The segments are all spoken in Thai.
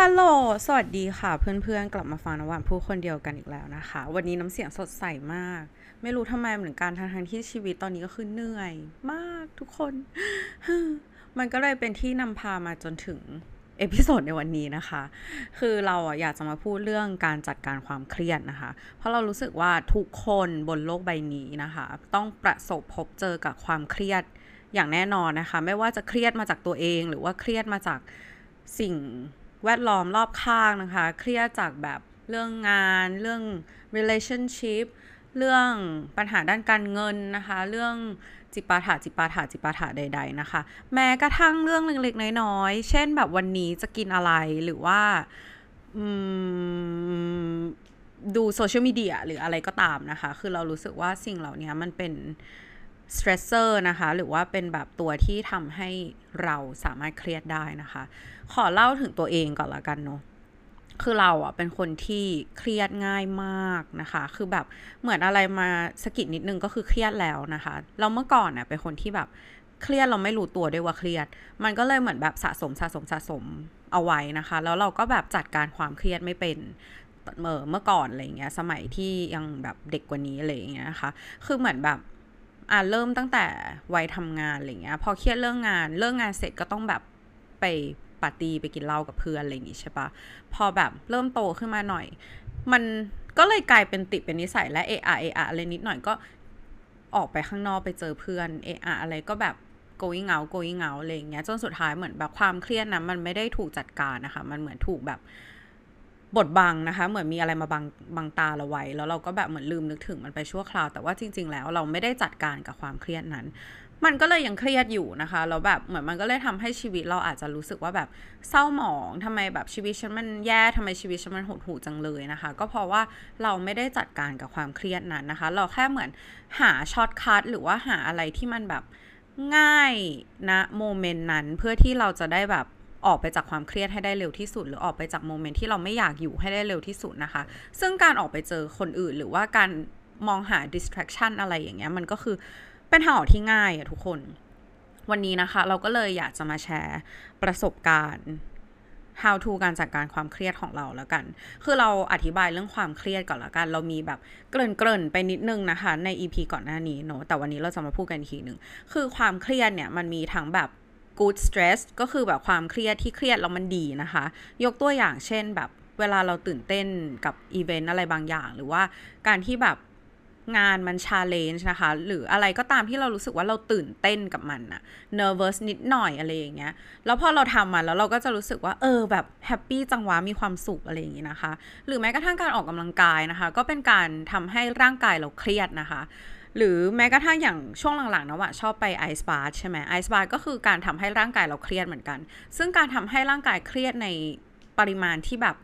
ฮัลโหล สวัสดีค่ะ เพื่อนๆ กลับมาฟังนวันพูดคนเดียวกันอีกแล้วนะคะ วันนี้น้ำเสียงสดใสมาก ไม่รู้ทำไมเหมือนกันทั้งที่ชีวิตตอนนี้ก็คือเหนื่อยมากทุกคน มันก็เลยเป็นที่นำพามาจนถึง episode ในวันนี้นะคะ คือเราอยากจะมาพูดเรื่องการจัดการความเครียดนะคะ เพราะเรารู้สึกว่าทุกคนบนโลกใบนี้นะคะ ต้องประสบพบเจอกับความเครียดอย่างแน่นอนนะคะ ไม่ว่าจะเครียดมาจากตัวเอง หรือว่าเครียดมาจากสิ่ง แวดล้อมรอบข้างนะคะ เครียดจากแบบเรื่องงาน เรื่อง relationship เรื่องปัญหาด้านการเงินนะคะ เรื่องจิปาถะจิปาถะจิปาถะใด ๆนะคะ แม้กระทั่งเรื่องเล็กๆน้อยๆ เช่นแบบวันนี้จะกินอะไรหรือว่าดูโซเชียลมีเดียหรืออะไรก็ตามนะคะ คือเรารู้สึกว่าสิ่งเหล่านี้มันเป็น สเตรสเซอร์นะคะ หรือว่าเป็นแบบตัวที่ทำให้เราสามารถเครียดได้นะคะ ขอเล่าถึงตัวเองก่อนละกันเนาะคือเราอะเป็นคนที่เครียดง่ายมากนะคะ คือแบบเหมือนอะไรมาสกิดนิดนึงก็คือเครียดแล้วนะคะ เราเมื่อก่อนเน่ยเป็นคนที่แบบเครียดเราไม่รู้ตัวด้วยว่าเครียด มันก็เลยเหมือนแบบสะสมสะสมสะสมเอาไว้นะคะ แล้วเราก็แบบจัดการความเครียดไม่เป็นเมื่อเมื่อก่อนอะไรเงี้ย สมัยที่ยังแบบเด็กกว่านี้อะไรเงี้ยนะคะ คือเหมือนแบบ อ่าเริ่มตั้งแต่วัยทำงานอะไรเงี้ย พอเครียดเรื่องงานเรื่องงานเสร็จก็ต้องแบบไปปาร์ตี้ไปกินเหล้ากับเพื่อนอะไรอย่างงี้ใช่ปะพอแบบเริ่มโตขึ้นมาหน่อย มันก็เลยกลายเป็นติดเป็นนิสัยและเออะเออะอะไรนิดหน่อยก็ออกไปข้างนอกไปเจอเพื่อนเออะอะไรก็แบบ going out going out อะไรอย่างเงี้ยจนสุดท้ายเหมือนแบบความเครียดนะมันไม่ได้ถูกจัดการนะคะ มันเหมือนถูกแบบ บทบังนะคะ เหมือนมีอะไรมาบังบังตาเราไว้ แล้วเราก็แบบเหมือนลืมนึกถึงมันไปชั่วคราว แต่ว่าจริง ๆ แล้วเราไม่ได้จัดการกับความเครียดนั้น มันก็เลยยังเครียดอยู่นะคะแล้วแบบเหมือนมันก็เลยทำให้ชีวิตเราอาจจะรู้สึกว่าแบบเศร้าหมองทำไมแบบชีวิตฉันมันแย่ทำไมชีวิตฉันมันหดหู่จังเลยนะคะ ก็เพราะว่าเราไม่ได้จัดการกับความเครียดนั้นนะคะ เราแค่เหมือนหา shortcut หรือว่าหาอะไรที่มันแบบง่ายณ moment นั้นเพื่อที่เราจะได้แบบ ออกไปจากความเครียดให้ได้เร็วที่สุด หรือออกไปจาก moment ที่เราไม่อยากอยู่ให้ได้เร็วที่สุดนะคะ ซึ่งการออกไปเจอคนอื่น หรือว่าการมองหา distraction อะไรอย่างเงี้ยมันก็คือเป็นทางออกที่ง่ายอะทุกคน วันนี้นะคะ เราก็เลยอยากจะมาแชร์ประสบการณ์ how to การจัดการความเครียดของเราแล้วกัน คือเราอธิบายเรื่องความเครียดก่อนล้วกัน เรามีแบบเกริ่นๆไปนิดนึงนะคะ ใน EP ก่อนหน้านี้เนาะแต่วันนี้เราจะมาพูดกันอีกทีหนึ่งคือความเครียดเนี่ยมันมีทั้งแบบ good stress ก็คือแบบความเครียดที่เครียดแล้วมันดีนะคะ ยกตัวอย่างเช่นแบบเวลาเราตื่นเต้นกับอีเวนต์อะไรบางอย่าง หรือว่าการที่แบบงานมัน challenge นะคะ หรืออะไรก็ตามที่เรารู้สึกว่าเราตื่นเต้นกับมันอะ nervous นิดหน่อยอะไรอย่างเงี้ย แล้วพอเราทำมันแล้วเราก็จะรู้สึกว่า เออแบบ happy จังวะมีความสุขอะไรอย่างงี้นะคะ หรือแม้กระทั่งการออกกำลังกายนะคะ ก็เป็นการทำให้ร่างกายเราเครียดนะคะ หรือแม้กระทั่งอย่างช่วงหลังๆนะว่าชอบไปไอซ์บาร์ใช่ไหมไอซ์บาร์ก็คือการทำให้ร่างกายเราเครียดเหมือนกัน ซึ่งการทำให้ร่างกายเครียดในปริมาณที่แบบ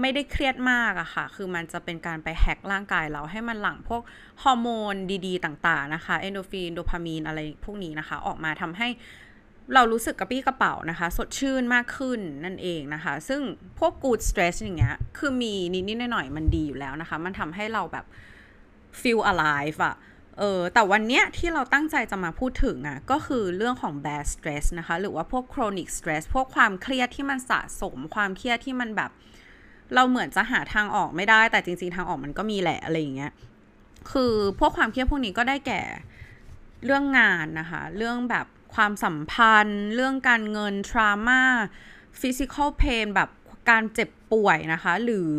ไม่ได้เครียดมากอะค่ะ คือมันจะเป็นการไปแฮกร่างกายเราให้มันหลั่งพวกฮอร์โมนดีๆ ต่างๆนะคะ เอนโดฟิน โดพามีน อะไรพวกนี้นะคะ ออกมาทำให้เรารู้สึกกระปี้กระเป๋านะคะ สดชื่นมากขึ้นนั่นเองนะคะ ซึ่งพวก good stress อย่างเงี้ย คือมีนิดๆหน่อยๆมันดีอยู่แล้วนะคะ มันทำให้เราแบบ feel alive อะ เออแต่วันเนี้ยที่เราตั้งใจจะมาพูดถึงอะ่ะก็คือเรื่องของ bad stress นะคะ หรือว่าพวก chronic stress พวกความเครียดที่มันสะสม ความเครียดที่มันแบบ เราเหมือนจะหาทางออกไม่ได้ แต่จริง ๆ ทางออกมันก็มีแหละอะไรอย่างเงี้ย คือพวกความเครียดพวกนี้ก็ได้แก่เรื่องงานนะคะ เรื่องแบบความสัมพันธ์ เรื่องการเงิน trauma physical pain แบบการเจ็บป่วยนะคะ หรือ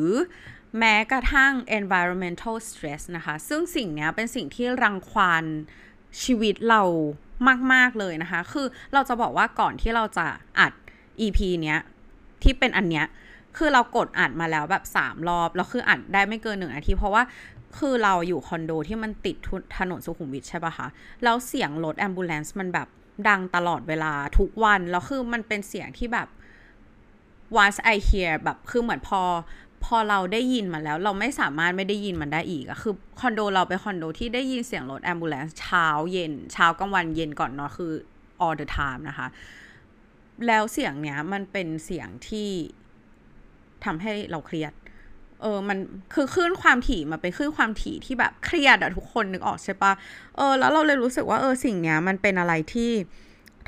แม้กระทั่ง environmental stress นะคะ ซึ่งสิ่งนี้เป็นสิ่งที่รังควานชีวิตเรามาก ๆ เลยนะคะ คือเราจะบอกว่าก่อนที่เราจะอัด EP เนี้ย ที่เป็นอันเนี้ย คือเรากดอัดมาแล้วแบบสามรอบ แล้วคืออัดได้ไม่เกินหนึ่งนาที เพราะว่าคือเราอยู่คอนโดที่มันติดถนนสุขุมวิทใช่ปะคะ แล้วเสียงรถ ambulance มันแบบดังตลอดเวลาทุกวัน แล้วคือมันเป็นเสียงที่แบบ once I hear แบบคือเหมือนพอ พอเราได้ยินมาแล้ว เราไม่สามารถไม่ได้ยินมันได้อีกอะคือคอนโดเราเป็นคอนโดที่ได้ยินเสียงรถ ambulance เช้าเย็นเช้ากลางวันเย็นก่อนเนาะคือ all the time นะคะ แล้วเสียงเนี้ยมันเป็นเสียงที่ทำให้เราเครียด เออ มันคือคลื่นความถี่มาเป็นคลื่นความถี่ที่แบบเครียดอะทุกคนนึกออกใช่ปะเออ แล้วเราเลยรู้สึกว่าเออสิ่งเนี้ยมันเป็นอะไรที่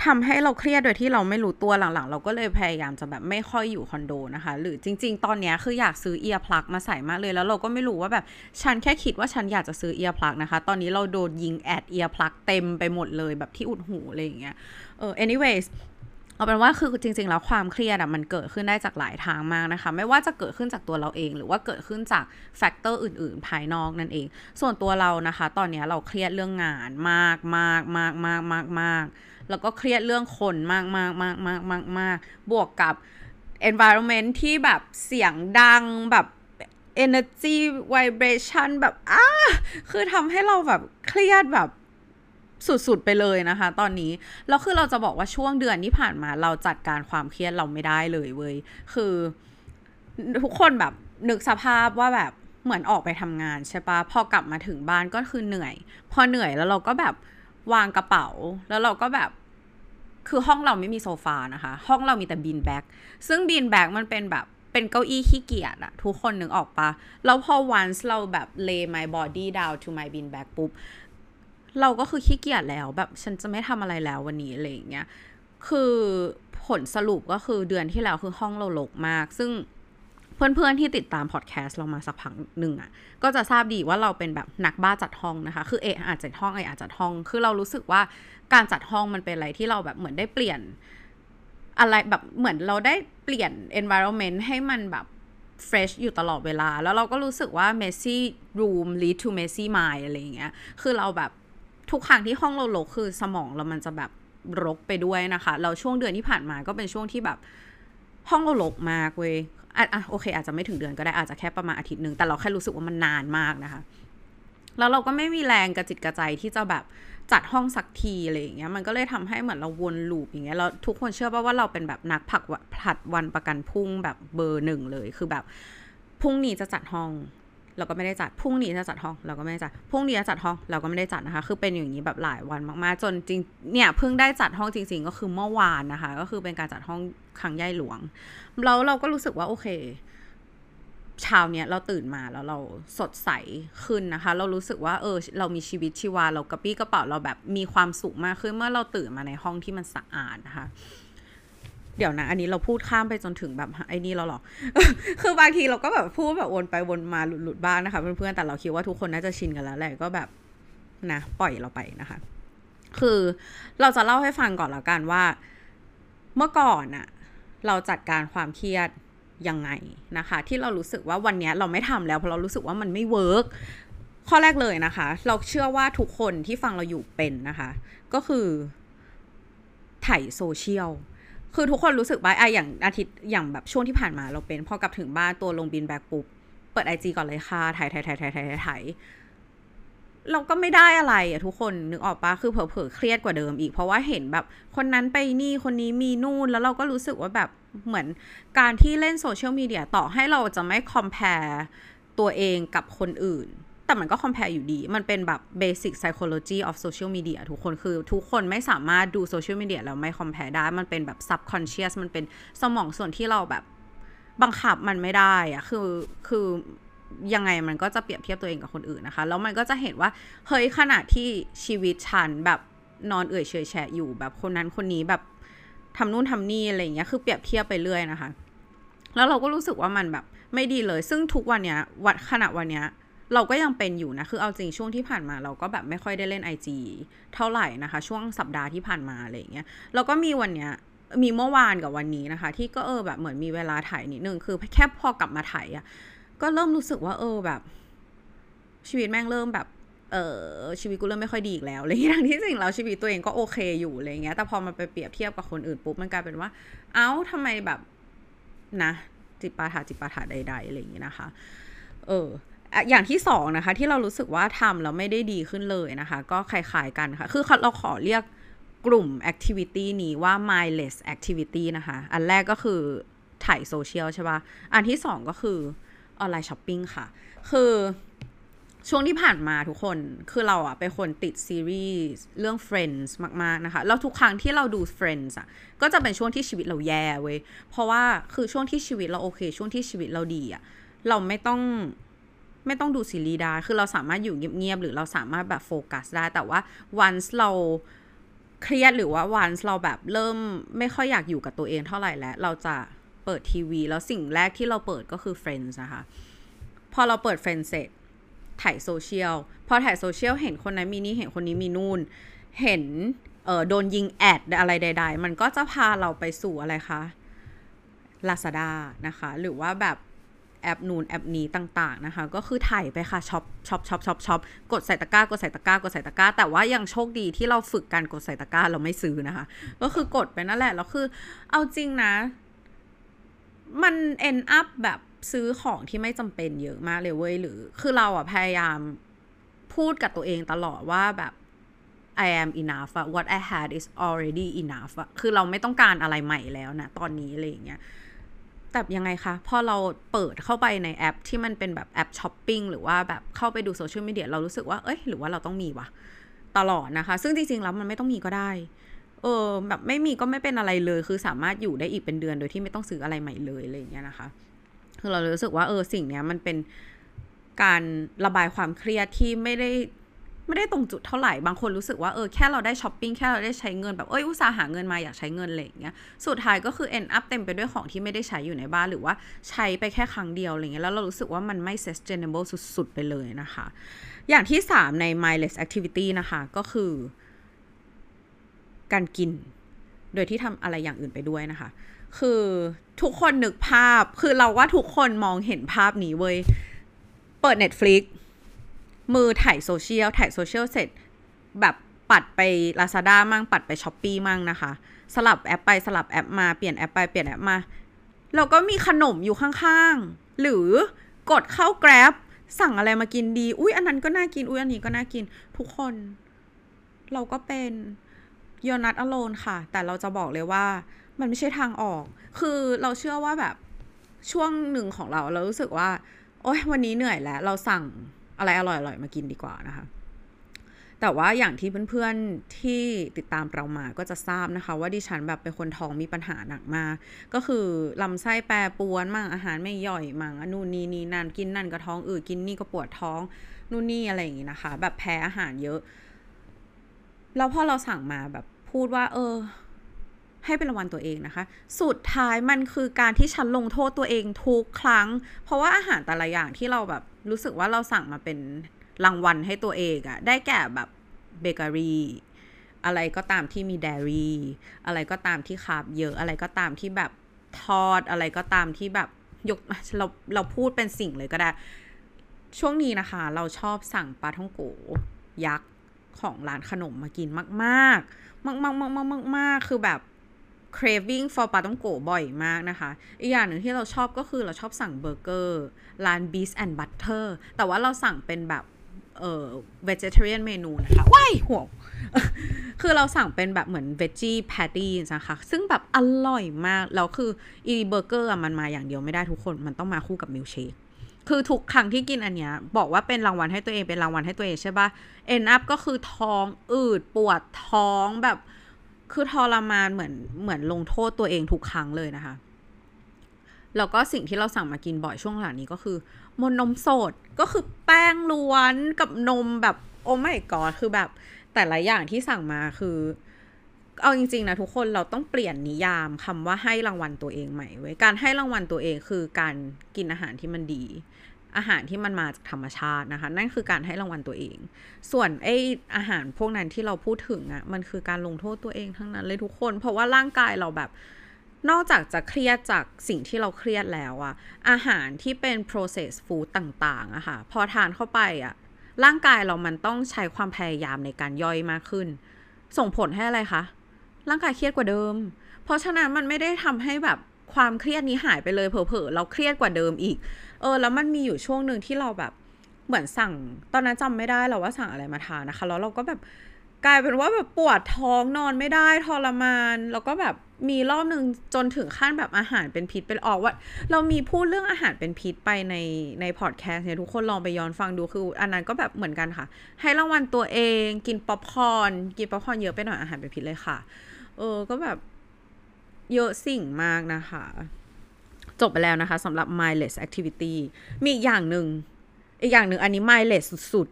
ทำให้เราเครียดโดยที่เราไม่รู้ตัวหลังๆ เราก็เลยพยายามจะแบบไม่ค่อยอยู่คอนโดนะคะ หรือจริง ๆ ตอนนี้คืออยากซื้อเอียร์พลักมาใส่มากเลย แล้วเราก็ไม่รู้ว่าแบบฉันแค่คิดว่าฉันอยากจะซื้อเอียร์พลักนะคะ ตอนนี้เราโดนยิงแอดเอียร์พลักเต็มไปหมดเลยแบบที่อุดหูอะไรอย่างเงี้ยเออ anyways เอาเป็นว่าคือจริง ๆ แล้วความเครียดอะมันเกิดขึ้นได้จากหลายทางมากนะคะ ไม่ว่าจะเกิดขึ้นจากตัวเราเอง หรือว่าเกิดขึ้นจากแฟกเตอร์อื่น ๆ ภายนอกนั่นเอง ส่วนตัวเรานะคะ ตอนนี้เราเครียดเรื่องงานมากมากมากมากมากมาก แล้วก็เครียดเรื่องคนมากมากมากมากมากมากบวกกับ environment ที่แบบเสียงดังแบบ energy vibration แบบอ้าคือทำให้เราแบบเครียดแบบสุด ๆ ไปเลยนะคะ ตอนนี้ แล้วคือเราจะบอกว่าช่วงเดือนที่ผ่านมาเราจัดการความเครียดเราไม่ได้เลยเว้ย คือทุกคนแบบนึกสภาพว่าแบบเหมือนออกไปทำงานใช่ปะพอกลับมาถึงบ้านก็คือเหนื่อย พอเหนื่อยแล้วเราก็แบบวางกระเป๋า แล้วเราก็แบบ คือห้องเราไม่มีโซฟานะคะ ห้องเรามีแต่ beanbag ซึ่ง beanbag มันเป็นแบบเป็นเก้าอี้ขี้เกียจอะทุกคนนึกออกปะแล้วพอ once เราแบบ lay my body down to my bean bag ปุ๊บ เราก็คือขี้เกียจแล้วแบบฉันจะไม่ทำอะไรแล้ววันนี้อะไรอย่างเงี้ย คือผลสรุปก็คือเดือนที่แล้วคือห้องเราลกมาก ซึ่ง เพื่อนๆที่ติดตามพอดแคสต์เรามาสักพักหนึ่งอะ่ะ ก็จะทราบดีว่าเราเป็นแบบนักบ้าจัดห้องนะคะ คือเออาจจัดห้องไออาจจัดห้อง คือเรารู้สึกว่าการจัดห้องมันเป็นอะไรที่เราแบบเหมือนได้เปลี่ยน อะไรแบบเหมือนเราได้เปลี่ยน environment ให้มันแบบ fresh อยู่ตลอดเวลา แล้วเราก็รู้สึกว่า messy room lead to messy mind อะไรอย่างเงี้ย คือเราแบบทุกครั้งที่ห้องเราลกคือสมองเรามันจะแบบรกไปด้วยนะคะ เราช่วงเดือนที่ผ่านมาก็เป็นช่วงที่แบบห้องเราลกมากเว้ย อะโอเค อาจจะไม่ถึงเดือนก็ได้อาจจะแค่ประมาณอาทิตย์หนึ่งแต่เราแค่รู้สึกว่ามันนานมากนะคะ แล้วเราก็ไม่มีแรงกระจิตกระใจที่จะแบบจัดห้องสักทีอะไรอย่างเงี้ยมันก็เลยทำให้เหมือนเราวนลูปอย่างเงี้ยเราทุกคนเชื่อป่าว่าเราเป็นแบบนักผักผัดวันประกันพุ่งแบบเบอร์หนึ่งเลยคือแบบพรุ่งนี้จะจัดห้องเราก็ไม่ได้จัด พรุ่งนี้จะจัดห้อง เราก็ไม่ได้จัด พรุ่งนี้จะจัดห้อง เราก็ไม่ได้จัดนะคะ คือเป็นอย่างนี้แบบหลายวันมากๆ จนจริง เนี่ยเพิ่งได้จัดห้องจริง ๆ ก็คือเมื่อวานนะคะ ก็คือเป็นการจัดห้อง ครั้งใหญ่หลวงแล้วเราก็รู้สึกว่าโอเคเช้าเนี้ยเราตื่นมาแล้วเราสดใสขึ้นนะคะ เรารู้สึกว่าเออเรามีชีวิตชีวาเรากระปี้กระเป๋าเราแบบมีความสุขมากขึ้นเมื่อเราตื่นมาในห้องที่มันสะอาดนะคะ เดี๋ยวนะ อันนี้เราพูดข้ามไปจนถึงแบบไอ้นี่เราหรอ คือบางทีเราก็แบบพูดแบบวนไปวนมาหลุดๆบ้างนะคะ เพื่อนๆแต่เราคิดว่าทุกคนน่าจะชินกันแล้วแหละก็แบบนะปล่อยเราไปนะคะ คือเราจะเล่าให้ฟังก่อนแล้วกันว่า เมื่อก่อนอะ เราจัดการความเครียดยังไงนะคะ ที่เรารู้สึกว่าวันนี้เราไม่ทำแล้วเพราะเรารู้สึกว่ามันไม่เวิร์กข้อแรกเลยนะคะ เราเชื่อว่าทุกคนที่ฟังเราอยู่เป็นนะคะ ก็คือถ่ายโซเชียลคือทุกคนรู้สึกว่าไออย่างอาทิตย์อย่างแบบช่วงที่ผ่านมาเราเป็น พอกลับถึงบ้านตัวลงบินแบกปุ๊บเปิดไอจีก่อนเลยค่ะถ่ายถ่ายถ่ายถ่ายถ่ายถ่าย เราก็ไม่ได้อะไรอะทุกคนนึกออกปะคือเผลอๆเครียดกว่าเดิมอีก เพราะว่าเห็นแบบ คนนั้นไปนี่คนนี้มีนู่นแล้วเราก็รู้สึกว่าแบบเหมือนการที่เล่นโซเชียลมีเดียต่อให้เราจะไม่คอมเพลตัวเองกับคนอื่น แต่มันก็ compare อยู่ดี มันเป็นแบบ basic psychology of social media ทุกคนคือทุกคนไม่สามารถดู social media แล้วไม่ compare ได้ มันเป็นแบบ subconscious มันเป็นสมองส่วนที่เราแบบบังคับมันไม่ได้อะคือคือ ยังไงมันก็จะเปรียบเทียบตัวเองกับคนอื่นนะคะ แล้วมันก็จะเห็นว่าเฮ้ยขณะที่ชีวิตฉันแบบนอนเอื่อยเฉยแฉะอยู่แบบคนนั้นคนนี้แบบทำนู่นทำนี่อะไรเงี้ยคือเปรียบเทียบไปเรื่อยนะคะ แล้วเราก็รู้สึกว่ามันแบบไม่ดีเลย ซึ่งทุกวันเนี้ยวันขณะวันเนี้ยเราก็ยังเป็นอยู่นะ คือเอาจริงช่วงที่ผ่านมาเราก็แบบไม่ค่อยได้เล่น IG เท่าไหร่นะคะ ช่วงสัปดาห์ที่ผ่านมาอะไรเงี้ยแล้วก็มีวันเนี้ยมีเมื่อวานกับวันนี้นะคะ ที่ก็เออแบบเหมือนมีเวลาถ่ายนิดนึงคือแค่พอกลับมาถ่ายอะ ก็เริ่มรู้สึกว่า เออแบบ ชีวิตแม่งเริ่มแบบ เออชีวิตกูเริ่มไม่ค่อยดีอีกแล้วอะไรอย่างเงี้ยที่จริงแล้วชีวิตตัวเองก็โอเคอยู่อะไรเงี้ย แต่พอมันไปเปรียบเทียบกับคนอื่นปุ๊บมันกลายเป็นว่า เอ้าทำไมแบบนะจิปาถาจิปาถาใดๆอะไรอย่างเงี้ยนะคะ เอออย่างที่สองนะคะ ที่เรารู้สึกว่าทำแล้วไม่ได้ดีขึ้นเลยนะคะ ก็คล้ายๆกันค่ะ คือเราขอเรียกกลุ่ม activity นี้ว่า mindless activity นะคะ อันแรกก็คือถ่ายโซเชียลใช่ปะ่ะ อันที่สองก็คือ ออนไลน์ช้อปปิ้งค่ะ คือช่วงที่ผ่านมาทุกคนคือเราอะเป็นคนติดซีรีส์เรื่อง Friends มาก ๆ นะคะ แล้วทุกครั้งที่เราดู Friends อะก็จะเป็นช่วงที่ชีวิตเราแย่เว้ย เพราะว่าคือช่วงที่ชีวิตเราโอเค ช่วงที่ชีวิตเราดีอะเราไม่ต้องไม่ต้องดูซีรีส์ได้ คือเราสามารถอยู่เงียบ ๆ หรือเราสามารถแบบโฟกัสได้ แต่ว่าวันเราเครียดหรือว่าวันเราแบบเริ่มไม่ค่อยอยากอยู่กับตัวเองเท่าไหร่แล้ว เราจะ เปิดทีวี แล้วสิ่งแรกที่เราเปิดก็คือ Friends นะคะ พอเราเปิด Friends เสร็จถ่ายโซเชียล พอถ่ายโซเชียลเห็นคนนั้นมีนี่เห็นคนนี้มีนู่น เห็นเออโดนยิง ad อะไรใด ๆ มันก็จะพาเราไปสู่อะไรคะ Lazada นะคะ หรือว่าแบบแอปนู้นแอปนี้ต่างๆนะคะ ก็คือถ่ายไปค่ะช็อปช็อปช็อปช็อปช็อปกดใส่ตะกร้ากดใส่ตะกร้ากดใส่ตะกร้า แต่ว่ายังโชคดีที่เราฝึกการกดใส่ตะกร้าเราไม่ซื้อนะคะ ก็คือกดไปนั่นแหละแล้วคือเอาจริงนะ มัน end up แบบซื้อของที่ไม่จำเป็นเยอะมากเลยเว้ยหรือ คือเราอะพยายามพูดกับตัวเองตลอดว่าแบบ I am enough what I had is already enough คือเราไม่ต้องการอะไรใหม่แล้วนะ ตอนนี้อะไรอย่างเงี้ย แต่ยังไงคะ พอเราเปิดเข้าไปในแอปที่มันเป็นแบบแอปช้อปปิ้งหรือว่าแบบเข้าไปดูโซเชียลมีเดียเรารู้สึกว่า เอ้ย หรือว่าเราต้องมีวะ ตลอดนะคะ ซึ่งจริงๆ แล้วมันไม่ต้องมีก็ได้ เออแบบไม่มีก็ไม่เป็นอะไรเลย คือสามารถอยู่ได้อีกเป็นเดือนโดยที่ไม่ต้องซื้ออะไรใหม่เลยอะไรอย่างเงี้ยนะคะ คือเรารู้สึกว่าเออสิ่งเนี้ยมันเป็นการระบายความเครียดที่ไม่ได้ไม่ได้ตรงจุดเท่าไหร่ บางคนรู้สึกว่าเออแค่เราได้ช้อปปิ้งแค่เราได้ใช้เงินแบบเอ้ยอุตสาห์หาเงินมาอยากใช้เงินอะไรอย่างเงี้ย สุดท้ายก็คือ end up เต็มไปด้วยของที่ไม่ได้ใช้อยู่ในบ้านหรือว่าใช้ไปแค่ครั้งเดียวอะไรเงี้ย แล้วเรารู้สึกว่ามันไม่ sustainable สุด ๆ ไปเลยนะคะ อย่างที่ 3 ใน mindless activity นะคะ ก็คือ การกิน โดยที่ทำอะไรอย่างอื่นไปด้วยนะคะ คือทุกคนนึกภาพคือเราว่าทุกคนมองเห็นภาพนี้เว้ย เปิด Netflix มือถ่ายโซเชียลถ่ายโซเชียลเสร็จแบบปัดไป Lazada มั่งปัดไป s h อ p e e มั่งนะคะ สลับแอปไปสลับแอปมาเปลี่ยนแอปไปเปลี่ยนแอปมาเราก็มีขนมอยู่ข้างๆ หรือกดเข้า Grab สั่งอะไรมากินดี อุ้ยอันนั้นก็น่ากิน อุ้ยอันนี้ก็น่ากิน ทุกคน เราก็เป็น ยอนัทอโลนค่ะ แต่เราจะบอกเลยว่ามันไม่ใช่ทางออก คือเราเชื่อว่าแบบช่วงหนึ่งของเราเรารู้สึกว่า โอ้ยวันนี้เหนื่อยแล้ว เราสั่งอะไรอร่อยๆมากินดีกว่านะคะ แต่ว่าอย่างที่เพื่อนๆที่ติดตามเรามาก็จะทราบนะคะ ว่าดิฉันแบบเป็นคนท้องมีปัญหาหนักมากก็คือลำไส้แปรปวนมั่งอาหารไม่ย่อยมั่งนู่นนี่นี่นั่นกินนั่นก็ท้องอืดกินนี่ก็ปวดท้องนู่นนี่อะไรอย่างงี้นะคะ แบบแพ้อาหารเยอะ แล้วพอเราสั่งมาแบบพูดว่า เออ ให้เป็นรางวัลตัวเองนะคะ สุดท้ายมันคือการที่ฉันลงโทษตัวเองทุกครั้ง เพราะว่าอาหารแต่ละอย่างที่เราแบบรู้สึกว่าเราสั่งมาเป็นรางวัลให้ตัวเองอะได้แก่แบบเบเกอรี่อะไรก็ตามที่มีเดรี่อะไรก็ตามที่คาร์บเยอะ อะไรก็ตามที่แบบทอดอะไรก็ตามที่แบบยกเราเราพูดเป็นสิ่งเลยก็ได้ ช่วงนี้นะคะ เราชอบสั่งปลาท่องโกยักษ์ ของร้านขนมมากินมาก ๆ มากมากมากมากมากมากคือแบบ craving for ปาต้องโกบ่อยมากนะคะ อีกอย่างหนึ่งที่เราชอบก็คือเราชอบสั่งเบอร์เกอร์ร้าน Beast and Butter แต่ว่าเราสั่งเป็นแบบเอ่อ vegetarian เมนูนะคะ ว้ายห่วงคือเราสั่งเป็นแบบเหมือน veggie patty นะคะ ซึ่งแบบอร่อยมาก แล้วคืออีเบอร์เกอร์มันมาอย่างเดียวไม่ได้ทุกคน มันต้องมาคู่กับมิลเชค คือทุกครั้งที่กินอันเนี้ย บอกว่าเป็นรางวัลให้ตัวเองเป็นรางวัลให้ตัวเองใช่ปะ end up ก็คือท้องอืดปวดท้องแบบ คือทรมานเหมือนเหมือนลงโทษตัวเองทุกครั้งเลยนะคะแล้วก็สิ่งที่เราสั่งมากินบ่อยช่วงหลังนี้ก็คือ มนนมสดก็คือแป้งล้วนกับนมแบบโอ้ไม่กอดคือแบบแต่ละอย่างที่สั่งมาคือ เอาจริงๆนะทุกคนเราต้องเปลี่ยนนิยามคำว่าให้รางวัลตัวเองใหม่ไว้การให้รางวัลตัวเองคือการกินอาหารที่มันดี อาหารที่มันมาจากธรรมชาตินะคะ นั่นคือการให้รางวัลตัวเอง ส่วนไออาหารพวกนั้นที่เราพูดถึงอะ่ะมันคือการลงโทษตัวเองทั้งนั้นเลยทุกคน เพราะว่าร่างกายเราแบบนอกจากจะเครียดจากสิ่งที่เราเครียดแล้วอะอาหารที่เป็น processed food ต่างๆอะค่ะพอทานเข้าไปอะร่างกายเรามันต้องใช้ความพยายามในการย่อยมากขึ้น ส่งผลให้อะไรคะ ร่างกายเครียดกว่าเดิม เพราะฉะนั้นมันไม่ได้ทำให้แบบความเครียดนี้หายไปเลยเผลอๆเราเครียดกว่าเดิมอีก เออ แล้วมันมีอยู่ช่วงหนึ่งที่เราแบบเหมือนสั่ง ตอนนั้นจำไม่ได้เราว่าสั่งอะไรมาทานนะคะ แล้วเราก็แบบกลายเป็นว่าแบบปวดท้องนอนไม่ได้ทรมาน แล้วก็แบบมีรอบหนึ่งจนถึงขั้นแบบอาหารเป็นพิษเป็นออกว่า เรามีพูดเรื่องอาหารเป็นพิษไปในในพอดแคสต์เนี่ยทุกคนลองไปย้อนฟังดูคือ อันนั้นก็แบบเหมือนกันค่ะ ให้รางวัลตัวเองกินป๊อปคอร์นกินป๊อปคอร์นเยอะไปหน่อยอาหารเป็นพิษเลยค่ะ เออ ก็แบบเยอะสิ่งมากนะคะ จบไปแล้วนะคะสำหรับ mindless activity มีอีกอย่างหนึ่ง อีกอย่างหนึ่งอันนี้ mindless สุด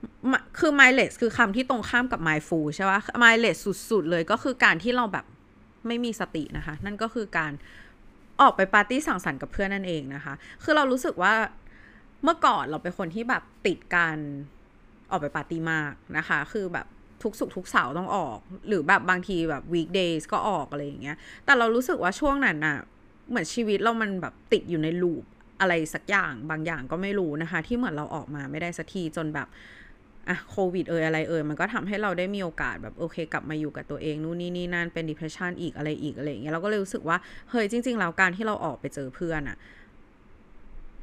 ๆ คือ mindless คือคำที่ตรงข้ามกับ mindful ใช่ปะ mindless สุดๆ เลยก็คือการที่เราแบบไม่มีสตินะคะ นั่นก็คือการออกไปปาร์ตี้สังสรรค์กับเพื่อนนั่นเองนะคะ คือเรารู้สึกว่าเมื่อก่อนเราเป็นคนที่แบบติดการออกไปปาร์ตี้มากนะคะ คือแบบ ทุกสุกทุกเสาร์ต้องออก หรือแบบบางทีแบบ weekdays ก็ออกอะไรอย่างเงี้ย แต่เรารู้สึกว่าช่วงนั้นอะเหมือนชีวิตเรามันแบบติดอยู่ในลูปอะไรสักอย่างบางอย่างก็ไม่รู้นะคะ ที่เหมือนเราออกมาไม่ได้สักทีจนแบบอะโควิดเอ่ยอะไรเอ่ยมันก็ทำให้เราได้มีโอกาสแบบโอเค กลับมาอยู่กับตัวเองนู่นนี่นี่นั่นเป็น depression อีกอะไรอีกอะไรอย่างเงี้ยเราก็เลยรู้สึกว่าเฮ้ยจริงๆแล้วการที่เราออกไปเจอเพื่อนอะ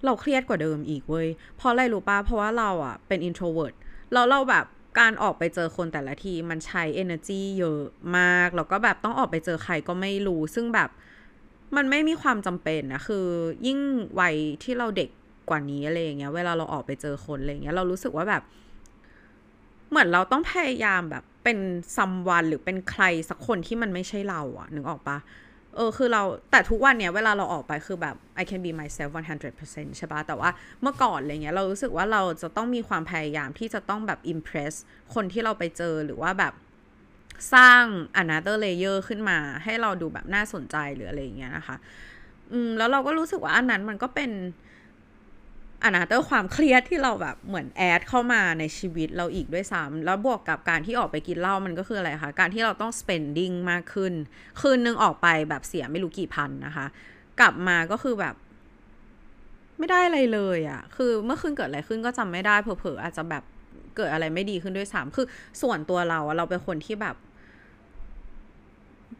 เราเครียดกว่าเดิมอีกเว้ยเพราะอะไรรู้ป่ะเพราะว่าเราอะเป็น introvert แล้วเราแบบ การออกไปเจอคนแต่ละทีมันใช้ energy เยอะมาก แล้วก็แบบต้องออกไปเจอใครก็ไม่รู้ ซึ่งแบบมันไม่มีความจำเป็นนะ คือ ยิ่งวัยที่เราเด็กกว่านี้อะไรอย่างเงี้ย เวลาเราออกไปเจอคนอะไรอย่างเงี้ย เรารู้สึกว่าแบบ เหมือนเราต้องพยายามแบบเป็นซัมวันหรือเป็นใครสักคนที่มันไม่ใช่เราอะนึกออกปะ เออคือเราแต่ทุกวันเนี้ยเวลาเราออกไปคือแบบ I can be myself 100%ใช่ปะแต่ว่าเมื่อก่อนอะไรเงี้ยเรารู้สึกว่าเราจะต้องมีความพยายามที่จะต้องแบบ impress คนที่เราไปเจอหรือว่าแบบสร้าง another layer ขึ้นมา ให้เราดูแบบน่าสนใจหรืออะไรเงี้ยนะคะ อืมแล้วเราก็รู้สึกว่าอันนั้นมันก็เป็น อันนั้นเตอร์ความเครียดที่เราแบบเหมือนแอดเข้ามาในชีวิตเราอีกด้วยซ้ำแล้วบวกกับการที่ออกไปกินเหล้ามันก็คืออะไรคะการที่เราต้อง spending มากขึ้น คืนนึงออกไปแบบเสียไม่รู้กี่พันนะคะ กลับมาก็คือแบบไม่ได้อะไรเลยอะ่ะ คือเมื่อคืนเกิดอะไรขึ้นก็จำไม่ได้เผลอๆอาจจะแบบเกิดอะไรไม่ดีขึ้นด้วยซ้ำคือส่วนตัวเราเราเป็นคนที่แบบ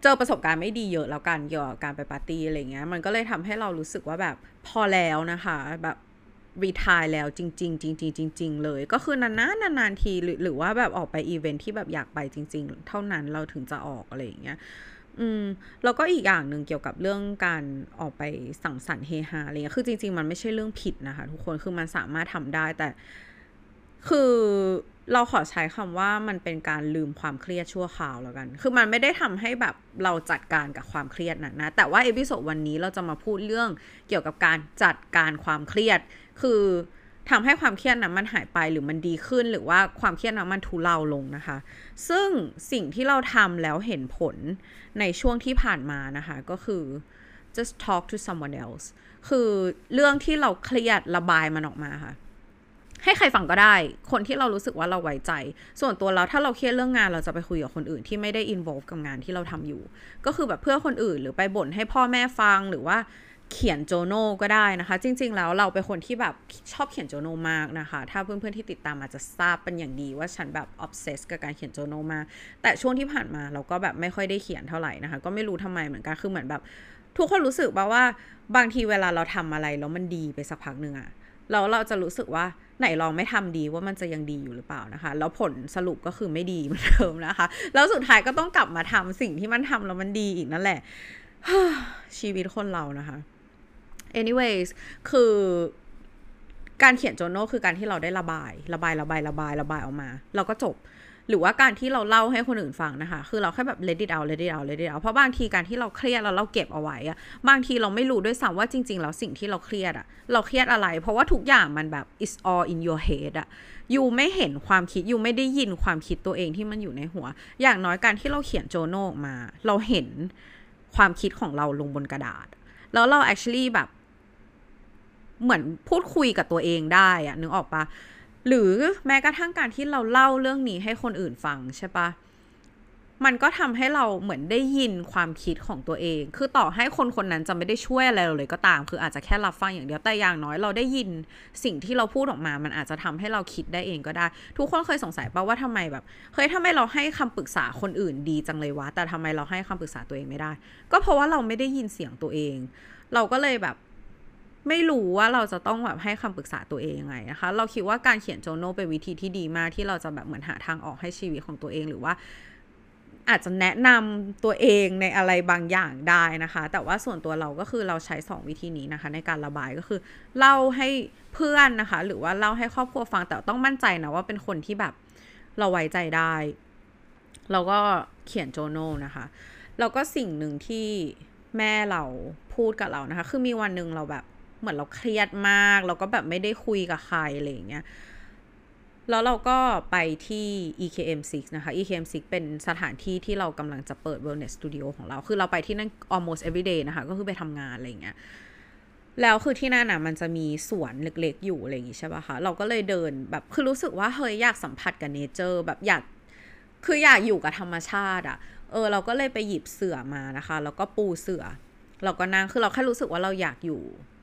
เจอประสบการณ์ไม่ดีเยอะแล้วกันเกี่ยวกับการไปปาร์ตี้อะไรเงี้ยมันก็เลยทำให้เรารู้สึกว่าแบบพอแล้วนะคะ แบบ retire แล้วจริงๆจริงๆจริงๆเลย ก็คือนานๆนานๆทีหรือหรือว่าแบบออกไปอีเวนท์ที่แบบอยากไปจริง ๆ เท่านั้นเราถึงจะออกอะไรอย่างเงี้ยอืมแล้วก็อีกอย่างหนึ่งเกี่ยวกับเรื่องการออกไปสังสรรค์เฮฮาอะไรเงี้ยคือจริง ๆ มันไม่ใช่เรื่องผิดนะคะ ทุกคนคือมันสามารถทำได้แต่ คือเราขอใช้คำว่ามันเป็นการลืมความเครียดชั่วคราวแล้วกัน คือมันไม่ได้ทำให้แบบเราจัดการกับความเครียดนะนะ แต่ว่า episode วันนี้เราจะมาพูดเรื่องเกี่ยวกับการจัดการความเครียด คือทำให้ความเครียดนั้นมันหายไปหรือมันดีขึ้นหรือว่าความเครียดนั้นมันทุเลาลงนะคะ ซึ่งสิ่งที่เราทำแล้วเห็นผลในช่วงที่ผ่านมานะคะ ก็คือ just talk to someone else คือเรื่องที่เราเครียดระบายมันออกมาค่ะ ให้ใครฟังก็ได้ คนที่เรารู้สึกว่าเราไว้ใจ ส่วนตัวเราถ้าเราเครียดเรื่องงานเราจะไปคุยกับคนอื่นที่ไม่ได้ involve กับงานที่เราทำอยู่ ก็คือแบบเพื่อนคนอื่นหรือไปบ่นให้พ่อแม่ฟังหรือว่า เขียนโจโน่ก็ได้นะคะ จริง ๆ แล้วเราเป็นคนที่แบบชอบเขียนโจโน่มากนะคะ ถ้าเพื่อนๆที่ติดตามอาจจะทราบเป็นอย่างดีว่าฉันแบบ obsessed กับการเขียน journal มากแต่ช่วงที่ผ่านมาเราก็แบบไม่ค่อยได้เขียนเท่าไหร่นะคะ ก็ไม่รู้ทำไมเหมือนกันคือเหมือนแบบ ทุกคนรู้สึกว่าว่าบางทีเวลาเราทำอะไรแล้วมันดีไปสักพักหนึ่งอะแล้วเราจะรู้สึกว่าไหนลองไม่ทำดีว่ามันจะยังดีอยู่หรือเปล่านะคะ แล้วผลสรุปก็คือไม่ดีเหมือนเดิมนะคะ แล้วสุดท้ายก็ต้องกลับมาทำสิ่งที่มันทำแล้วมันดีอีกนั่นแหละชีวิตคนเรานะคะ anyways คือการเขียนโจโน่คือการที่เราได้ระบาย ระบายระบายระบายระบายออกมา เราก็จบ หรือว่าการที่เราเล่าให้คนอื่นฟังนะคะ คือเราแค่แบบ let it out let it out let it out เพราะบางทีการที่เราเครียดแล้วเราเก็บเอาไว้อะบางทีเราไม่รู้ด้วยซ้ำว่าจริง ๆ แล้วสิ่งที่เราเครียดอะเราเครียดอะไร เพราะว่าทุกอย่างมันแบบ is all in your head อะยูไม่เห็นความคิดยูไม่ได้ยินความคิดตัวเองที่มันอยู่ในหัว อย่างน้อยการที่เราเขียนโจโน่ออกมา เราเห็นความคิดของเราลงบนกระดาษ แล้วเรา actually แบบ เหมือนพูดคุยกับตัวเองได้อะนึกออกปะหรือแม้กระทั่งการที่เราเล่าเรื่องนี้ให้คนอื่นฟังใช่ปะมันก็ทำให้เราเหมือนได้ยินความคิดของตัวเอง คือต่อให้คนคนนั้นจะไม่ได้ช่วยอะไรเราเลยก็ตาม คืออาจจะแค่รับฟังอย่างเดียว แต่อย่างน้อยเราได้ยินสิ่งที่เราพูดออกมา มันอาจจะทำให้เราคิดได้เองก็ได้ ทุกคนเคยสงสัยป่าว่าทำไมแบบ เฮ้ยทำไมเราให้คำปรึกษาคนอื่นดีจังเลยวะ แต่ทำไมเราให้คำปรึกษาตัวเองไม่ได้ ก็เพราะว่าเราไม่ได้ยินเสียงตัวเอง เราก็เลยแบบ ไม่รู้ว่าเราจะต้องแบบให้คำปรึกษาตัวเองยังไงนะคะ เราคิดว่าการเขียนโจโนเป็นวิธีที่ดีมากที่เราจะแบบเหมือนหาทางออกให้ชีวิตของตัวเองหรือว่าอาจจะแนะนำตัวเองในอะไรบางอย่างได้นะคะ แต่ว่าส่วนตัวเราก็คือเราใช้ 2 วิธีนี้นะคะ ในการระบายก็คือเล่าให้เพื่อนนะคะ หรือว่าเล่าให้ครอบครัวฟังแต่ต้องมั่นใจนะว่าเป็นคนที่แบบเราไว้ใจได้ เราก็เขียนโจโนนะคะแล้วก็สิ่งหนึ่งที่แม่เราพูดกับเรานะคะ คือมีวันหนึ่งเราแบบ เหมือนเราเครียดมาก เราก็แบบไม่ได้คุยกับใครอะไรอย่างเงี้ยแล้วเราก็ไปที่ EKM6 นะคะ EKM6 เป็นสถานที่ที่เรากำลังจะเปิด wellness studio ของเรา คือเราไปที่นั่น almost every day นะคะ ก็คือไปทำงานอะไรเงี้ย แล้วคือที่นั่นน่ะมันจะมีสวนเล็กๆอยู่อะไรอย่างงี้ใช่ป่ะคะ เราก็เลยเดินแบบคือรู้สึกว่าเฮ้ยอยากสัมผัสกับเนเจอร์แบบอยาก คืออยากอยู่กับธรรมชาติอะเออเราก็เลยไปหยิบเสื่อมานะคะ แล้วก็ปูเสื่อเราก็นั่ง คือเราแค่รู้สึกว่าเราอยากอยู่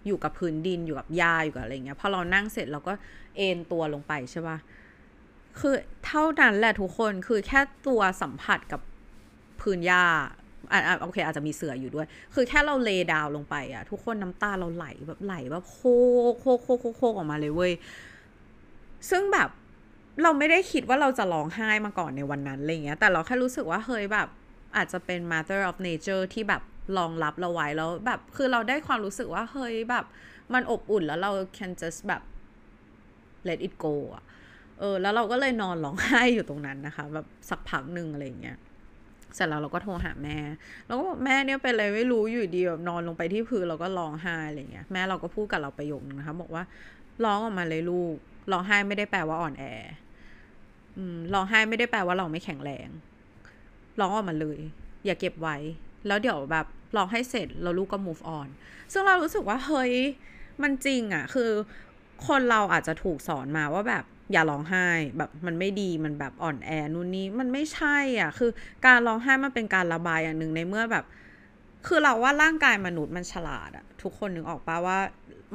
อยู่กับพื้นดินอยู่กับหญ้าอยู่กับอะไรเงี้ยพอเรานั่งเสร็จเราก็เอนตัวลงไปใช่ป่ะคือเท่านั้นแหละทุกคนคือแค่ตัวสัมผัสกับพื้นหญ้าอ่าโอเคอาจจะมีเสืออยู่ด้วย คือแค่เราเลดาวลงไปอะทุกคนน้ำตาเราไหลแบบไหลแบบโคโคโคโคโคออกมาเลยเว้ยซึ่งแบบเราไม่ได้คิดว่าเราจะร้องไห้มาก่อนในวันนั้นอะไรเงี้ย แต่เราแค่รู้สึกว่าเฮ้ยแบบอาจจะเป็น mother of nature ที่แบบ รองรับเราไว้แล้วแบบคือเราได้ความรู้สึกว่าเฮ้ยแบบมันอบอุ่นแล้วเรา can just แบบ let it go อะเออแล้วเราก็เลยนอนร้องไห้อยู่ตรงนั้นนะคะ แบบสักพักหนึ่งอะไรเงี้ยเสร็จแล้วเราก็โทรหาแม่ แล้วก็บอกแม่เนี่ยเป็นอะไรไม่รู้อยู่ดีแบบนอนลงไปที่พื้นเราก็ร้องไห้อะไรเงี้ยแม่เราก็พูดกับเราประโยคนึงนะคะ บอกว่าร้องออกมาเลยลูกร้องไห้ไม่ได้แปลว่าอ่อนแออืมร้องไห้ไม่ได้แปลว่าเราไม่แข็งแรงร้องออกมาเลย อย่าเก็บไว้ แล้วเดี๋ยวแบบ ร้องให้เสร็จแล้วลูกก็ move on ซึ่งเรารู้สึกว่าเฮ้ยมันจริงอะคือคนเราอาจจะถูกสอนมาว่าแบบอย่าร้องไห้แบบมันไม่ดีมันแบบอ่อนแอนู่นนี่มันไม่ใช่อะ คือการร้องไห้มันเป็นการระบายอย่างหนึ่งในเมื่อแบบ คือเราว่าร่างกายมนุษย์มันฉลาดอะทุกคนนึกออกปะว่า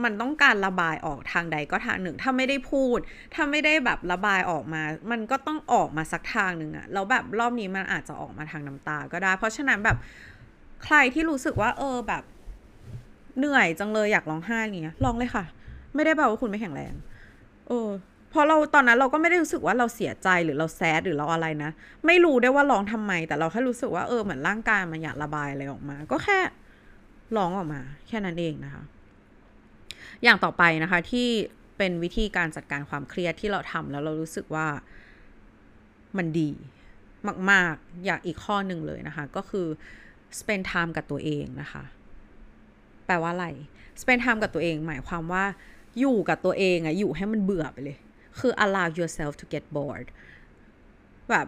มันต้องการระบายออกทางใดก็ทางหนึ่ง ถ้าไม่ได้พูด ถ้าไม่ได้แบบระบายออกมา มันก็ต้องออกมาสักทางหนึ่งอะแล้วแบบรอบนี้มันอาจจะออกมาทางน้ำตาก็ได้ เพราะฉะนั้นแบบ ใครที่รู้สึกว่า เออแบบ เหนื่อยจังเลยอยากร้องไห้เนี้ยร้องเลยค่ะ ไม่ได้แปลว่าคุณไม่แข็งแรงเออพอเราตอนนั้นเราก็ไม่ได้รู้สึกว่าเราเสียใจหรือเราแซดหรือเราอะไรนะ ไม่รู้ได้ว่าร้องทำไม แต่เราแค่รู้สึกว่าเออเหมือนร่างกายมันอยากระบายอะไรออกมา ก็แค่ร้องออกมา แค่นั้นเองนะคะ อย่างต่อไปนะคะที่เป็นวิธีการจัดการความเครียดที่เราทำแล้วเรารู้สึกว่ามันดี มาก ๆ อย่างอีกข้อหนึ่งเลยนะคะ ก็คือ spend time กับตัวเองนะคะ แปลว่าอะไร spend time กับตัวเอง หมายความว่าอยู่กับตัวเองอะอยู่ให้มันเบื่อไปเลย คือ allow yourself to get bored แบบ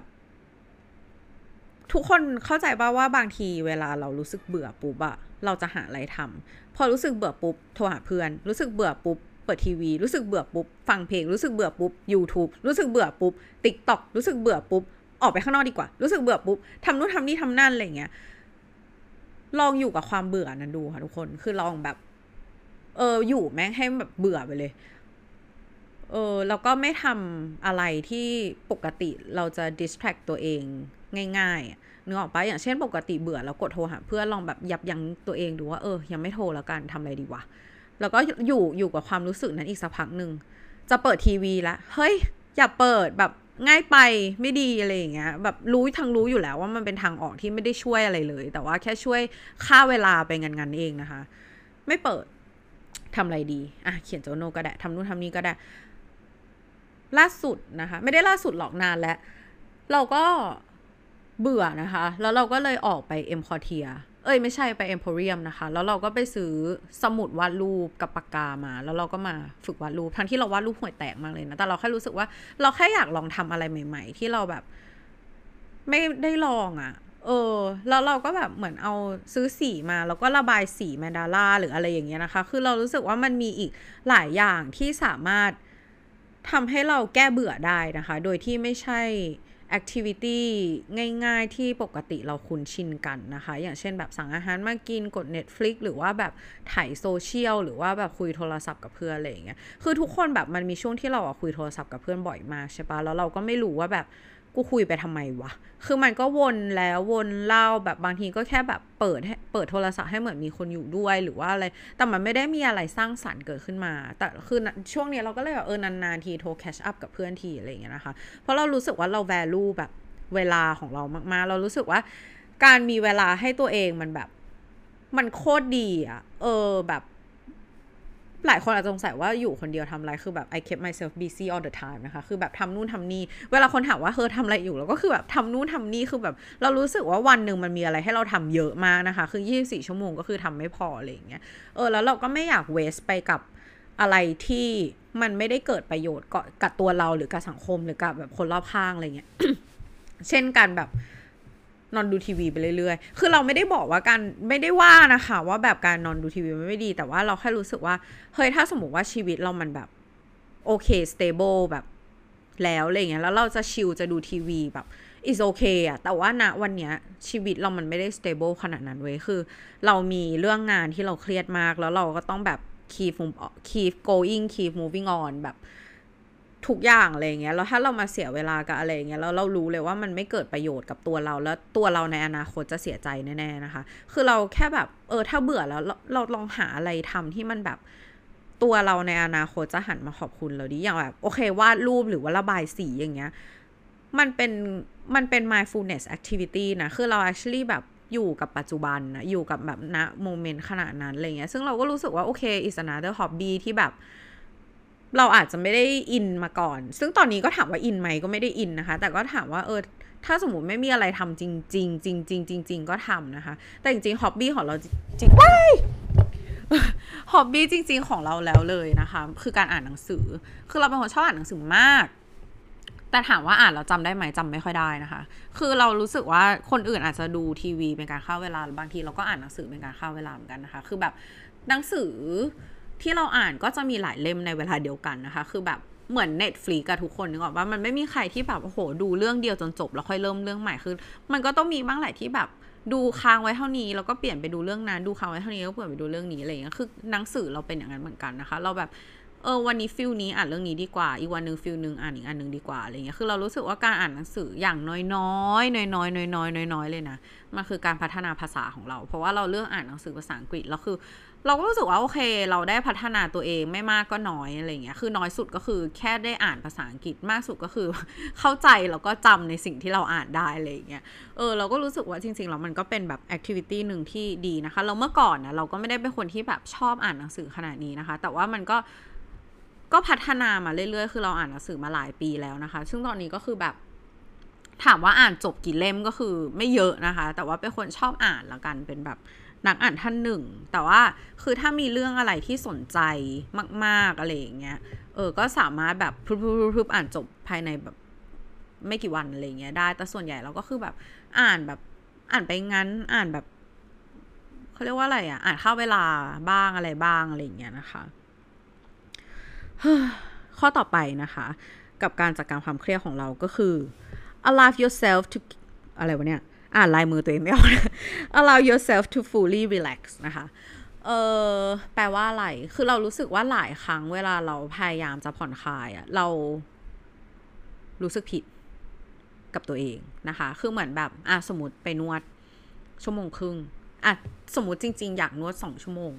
ทุกคนเข้าใจป่าว่าบางทีเวลาเรารู้สึกเบื่อปุ๊บอะเราจะหาอะไรทำพอรู้สึกเบื่อปุ๊บโทรหาเพื่อน รู้สึกเบื่อปุ๊บเปิดทีวี รู้สึกเบื่อปุ๊บฟังเพลง รู้สึกเบื่อปุ๊บ YouTube รู้สึกเบื่อปุ๊บ TikTok รู้สึกเบื่อปุ๊บ ออกไปข้างนอกดีกว่า รู้สึกเบื่อปุ๊บทำนู่นทำนี่ทำนั่นอะไรเงี้ย ลองอยู่กับความเบื่อนั้นดูค่ะทุกคน คือลองแบบ เออ อยู่แม่งให้แบบเบื่อไปเลย เออ แล้วก็ไม่ทำอะไรที่ปกติเราจะ distract ตัวเองง่ายๆนึกออกปะอย่างเช่นปกติเบื่อแล้วกดโทรหาเพื่อนลองแบบยับยั้งตัวเองดูว่าเออ ยังไม่โทรแล้วกันทำอะไรดีวะ แล้วก็อยู่อยู่กับความรู้สึกนั้นอีกสักพักหนึ่ง จะเปิดทีวีละ เฮ้ย อย่าเปิดแบบ ง่ายไปไม่ดีอะไรอย่างเงี้ยแบบรู้ทั้งรู้อยู่แล้วว่ามันเป็นทางออกที่ไม่ได้ช่วยอะไรเลย แต่ว่าแค่ช่วยค่าเวลาไปงันๆเองนะคะ ไม่เปิดทำอะไรดีอะเขียนโจโนก็ได้ทำนู่นทำนี่ก็ได้ ล่าสุดนะคะ ไม่ได้ล่าสุดหรอกนานแล้ว เราก็เบื่อนะคะ แล้วเราก็เลยออกไปเอ็มควอเทียร์ เอ้ยไม่ใช่ไปเอ็มโพเรียมนะคะ แล้วเราก็ไปซื้อสมุดวาดรูปกับปากกามา แล้วเราก็มาฝึกวาดรูป ทั้งที่เราวาดรูปห่วยแตกมากเลยนะ แต่เราแค่รู้สึกว่าเราแค่อยากลองทำอะไรใหม่ ๆ ที่เราแบบ ไม่ได้ลองอะ่ะ เออ แล้วเราก็แบบเหมือนเอาซื้อสีมา แล้วก็ระบายสี mandala หรืออะไรอย่างเงี้ยนะคะ คือเรารู้สึกว่ามันมีอีกหลายอย่างที่สามารถทำให้เราแก้เบื่อได้นะคะ โดยที่ไม่ใช่ แอคทิวิตี้ง่ายๆที่ปกติเราคุ้นชินกันนะคะ อย่างเช่นแบบสั่งอาหารมากินกด Netflix หรือว่าแบบถ่ายโซเชียลหรือว่าแบบคุยโทรศัพท์กับเพื่อนอะไรอย่างเงี้ยคือทุกคนแบบมันมีช่วงที่เราคุยโทรศัพท์กับเพื่อนบ่อยมากใช่ปะแล้วเราก็ไม่รู้ว่าแบบ กูคุยไปทำไมวะ คือมันก็วนแล้ววนเล่าแบบบางทีก็แค่แบบเปิดให้เปิดโทรศัพท์ให้เหมือนมีคนอยู่ด้วยหรือว่าอะไร แต่มันไม่ได้มีอะไรสร้างสรรค์เกิดขึ้นมา แต่คือช่วงนี้เราก็เลยแบบเออนานๆทีโทรแคชอัพกับเพื่อนทีอะไรอย่างเงี้ยนะคะ เพราะเรารู้สึกว่าเรา value แบบเวลาของเรามากๆ เรารู้สึกว่าการมีเวลาให้ตัวเองมันแบบมันโคตรดีอะเออแบบ หลายคนอาจจะสงสัยว่าอยู่คนเดียวทำอะไรคือแบบ I keep myself busy all the time นะคะ คือแบบทำนู่นทำนี่ เวลาคนถามว่าเธอทำอะไรอยู่แล้วก็คือแบบทำนู่นทำนี่ คือแบบเรารู้สึกว่าวันหนึ่งมันมีอะไรให้เราทำเยอะมากนะคะ คือ 24 ชั่วโมงก็คือทำไม่พออะไรอย่างเงี้ย เออ แล้วเราก็ไม่อยาก waste ไปกับอะไรที่มันไม่ได้เกิดประโยชน์กับตัวเราหรือกับสังคมหรือกับแบบคนรอบข้างอะไรเงี้ย เช่นการแบบ นอนดูทีวีไปเรื่อยๆ คือเราไม่ได้บอกว่าการไม่ได้ว่านะคะ ว่าแบบการนอนดูทีวีมันไม่ดี แต่ว่าเราแค่รู้สึกว่าเฮ้ยถ้าสมมติว่าชีวิตเรามันแบบโอเค stable แบบแล้วอะไรเงี้ยแล้วเราจะชิลจะดูทีวีแบบ is okay อะแต่ว่าณวันเนี้ยชีวิตเรามันไม่ได้ stable ขนาดนั้นเว้ย คือ เรามีเรื่องงานที่เราเครียดมาก แล้วเราก็ต้องแบบ keep keep going keep moving on แบบ ทุกอย่างอะไรเงี้ยแล้วถ้าเรามาเสียเวลากับอะไรเงี้ยแล้วเรารู้เลยว่ามันไม่เกิดประโยชน์กับตัวเราแล้วตัวเราในอนาคตจะเสียใจแน่ๆนะคะ คือเราแค่แบบเออถ้าเบื่อแล้วเราเราลองหาอะไรทำที่มันแบบตัวเราในอนาคตจะหันมาขอบคุณเราดิอย่างแบบโอเควาดรูปหรือว่าระบายสีอย่างเงี้ยมันเป็นมันเป็น mindfulness activity นะ คือเรา actually แบบอยู่กับปัจจุบันนะอยู่กับแบบณ moment ขณะนั้นอะไรเงี้ย ซึ่งเราก็รู้สึกว่า โอเค is another hobby ที่แบบ เราอาจจะไม่ได้อินมาก่อน ซึ่งตอนนี้ก็ถามว่าอินไหมก็ไม่ได้อินนะคะ แต่ก็ถามว่าเออถ้าสมมติไม่มีอะไรทำจริงจริงจริงจริงจริงจริงก็ทำนะคะ แต่จริงๆ hobby ของเราจริงว้าย hobby จริง ๆ ของเราแล้วเลยนะคะ คือการอ่านหนังสือ คือเราเป็นคนชอบอ่านหนังสือมาก แต่ถามว่าอ่านแล้วจำได้ไหมจำไม่ค่อยได้นะคะ คือเรารู้สึกว่าคนอื่นอาจจะดูทีวีเป็นการฆ่าเวลาบางทีเราก็อ่านหนังสือเป็นการฆ่าเวลาเหมือนกันนะคะ คือแบบหนังสือ ที่เราอ่านก็จะมีหลายเล่มในเวลาเดียวกันนะคะ คือแบบเหมือน Netflix กับทุกคนนึกออกว่ามันไม่มีใครที่แบบโอ้โห ดูเรื่องเดียวจนจบ แล้วค่อยเริ่มเรื่องใหม่คือ มันก็ต้องมีบ้างแหละที่แบบดูค้างไว้เท่านี้แล้วก็เปลี่ยนไปดูเรื่องนั้นดูค้างไว้เท่านี้แล้วเปลี่ยนไปดูเรื่องนี้อะไรอย่างเงี้ยคือหนังสือเราเป็นอย่างนั้นเหมือนกันนะคะ เราแบบเออวันนี้ feel นี้อ่านเรื่องนี้ดีกว่า อีกวันหนึ่ง feel หนึ่งอ่านอีกอันหนึ่งดีกว่าอะไรเงี้ยคือเรารู้สึกว่าการอ่านหนังสืออย่างน้อยน้อยน้อยน้อยน้อยน้อยน้อยเลยนะมันคือการพัฒนาภาษาของเรา เพราะว่าเราเลือกอ่านหนังสือภาษาอังกฤษแล้วคือ เราก็รู้สึกว่าโอเค เราได้พัฒนาตัวเองไม่มากก็น้อยอะไรเงี้ยคือน้อยสุดก็คือแค่ได้อ่านภาษาอังกฤษมากสุดก็คือ เข้าใจแล้วก็จำในสิ่งที่เราอ่านได้อะไรเงี้ยเออเราก็รู้สึกว่าจริงๆแล้วมันก็เป็นแบบ activity หนึ่งที่ดีนะคะ เราเมื่อก่อนนะเราก็ไม่ได้เป็นคนที่แบบชอบอ่านหนังสือขนาดนี้นะคะ แต่ว่ามันก็ก็พัฒนามาเรื่อยๆ คือเราอ่านหนังสือมาหลายปีแล้วนะคะ ซึ่งตอนนี้ก็คือแบบ ถามว่าอ่านจบกี่เล่มก็คือไม่เยอะนะคะ แต่ว่าเป็นคนชอบอ่านละกันเป็นแบบนักอ่านท่านหนึ่ง แต่ว่าคือถ้ามีเรื่องอะไรที่สนใจมาก ๆ อะไรอย่างเงี้ย เออ ก็สามารถแบบพรึบๆอ่านจบภายในแบบไม่กี่วันอะไรเงี้ยได้ แต่ส่วนใหญ่เราก็คือแบบอ่านแบบอ่านไปงั้นอ่านแบบเขาเรียกว่าอะไรอะ อ่านเข้าเวลาบ้างอะไรบ้างอะไรเงี้ยนะคะ ข้อต่อไปนะคะ กับการจัดการความเครียดของเราก็คือ allow yourself to อะไรวะเนี่ย อ่านลายมือตัวเองไม่ออก allow yourself to fully relax นะคะเออแปลว่าอะไร คือเรารู้สึกว่าหลายครั้งเวลาเราพยายามจะผ่อนคลายอะเรารู้สึกผิดกับตัวเองนะคะ คือเหมือนแบบอะสมมติไปนวดชั่วโมงครึ่งอะสมมติจริง ๆ อยากนวดสองชั่วโมง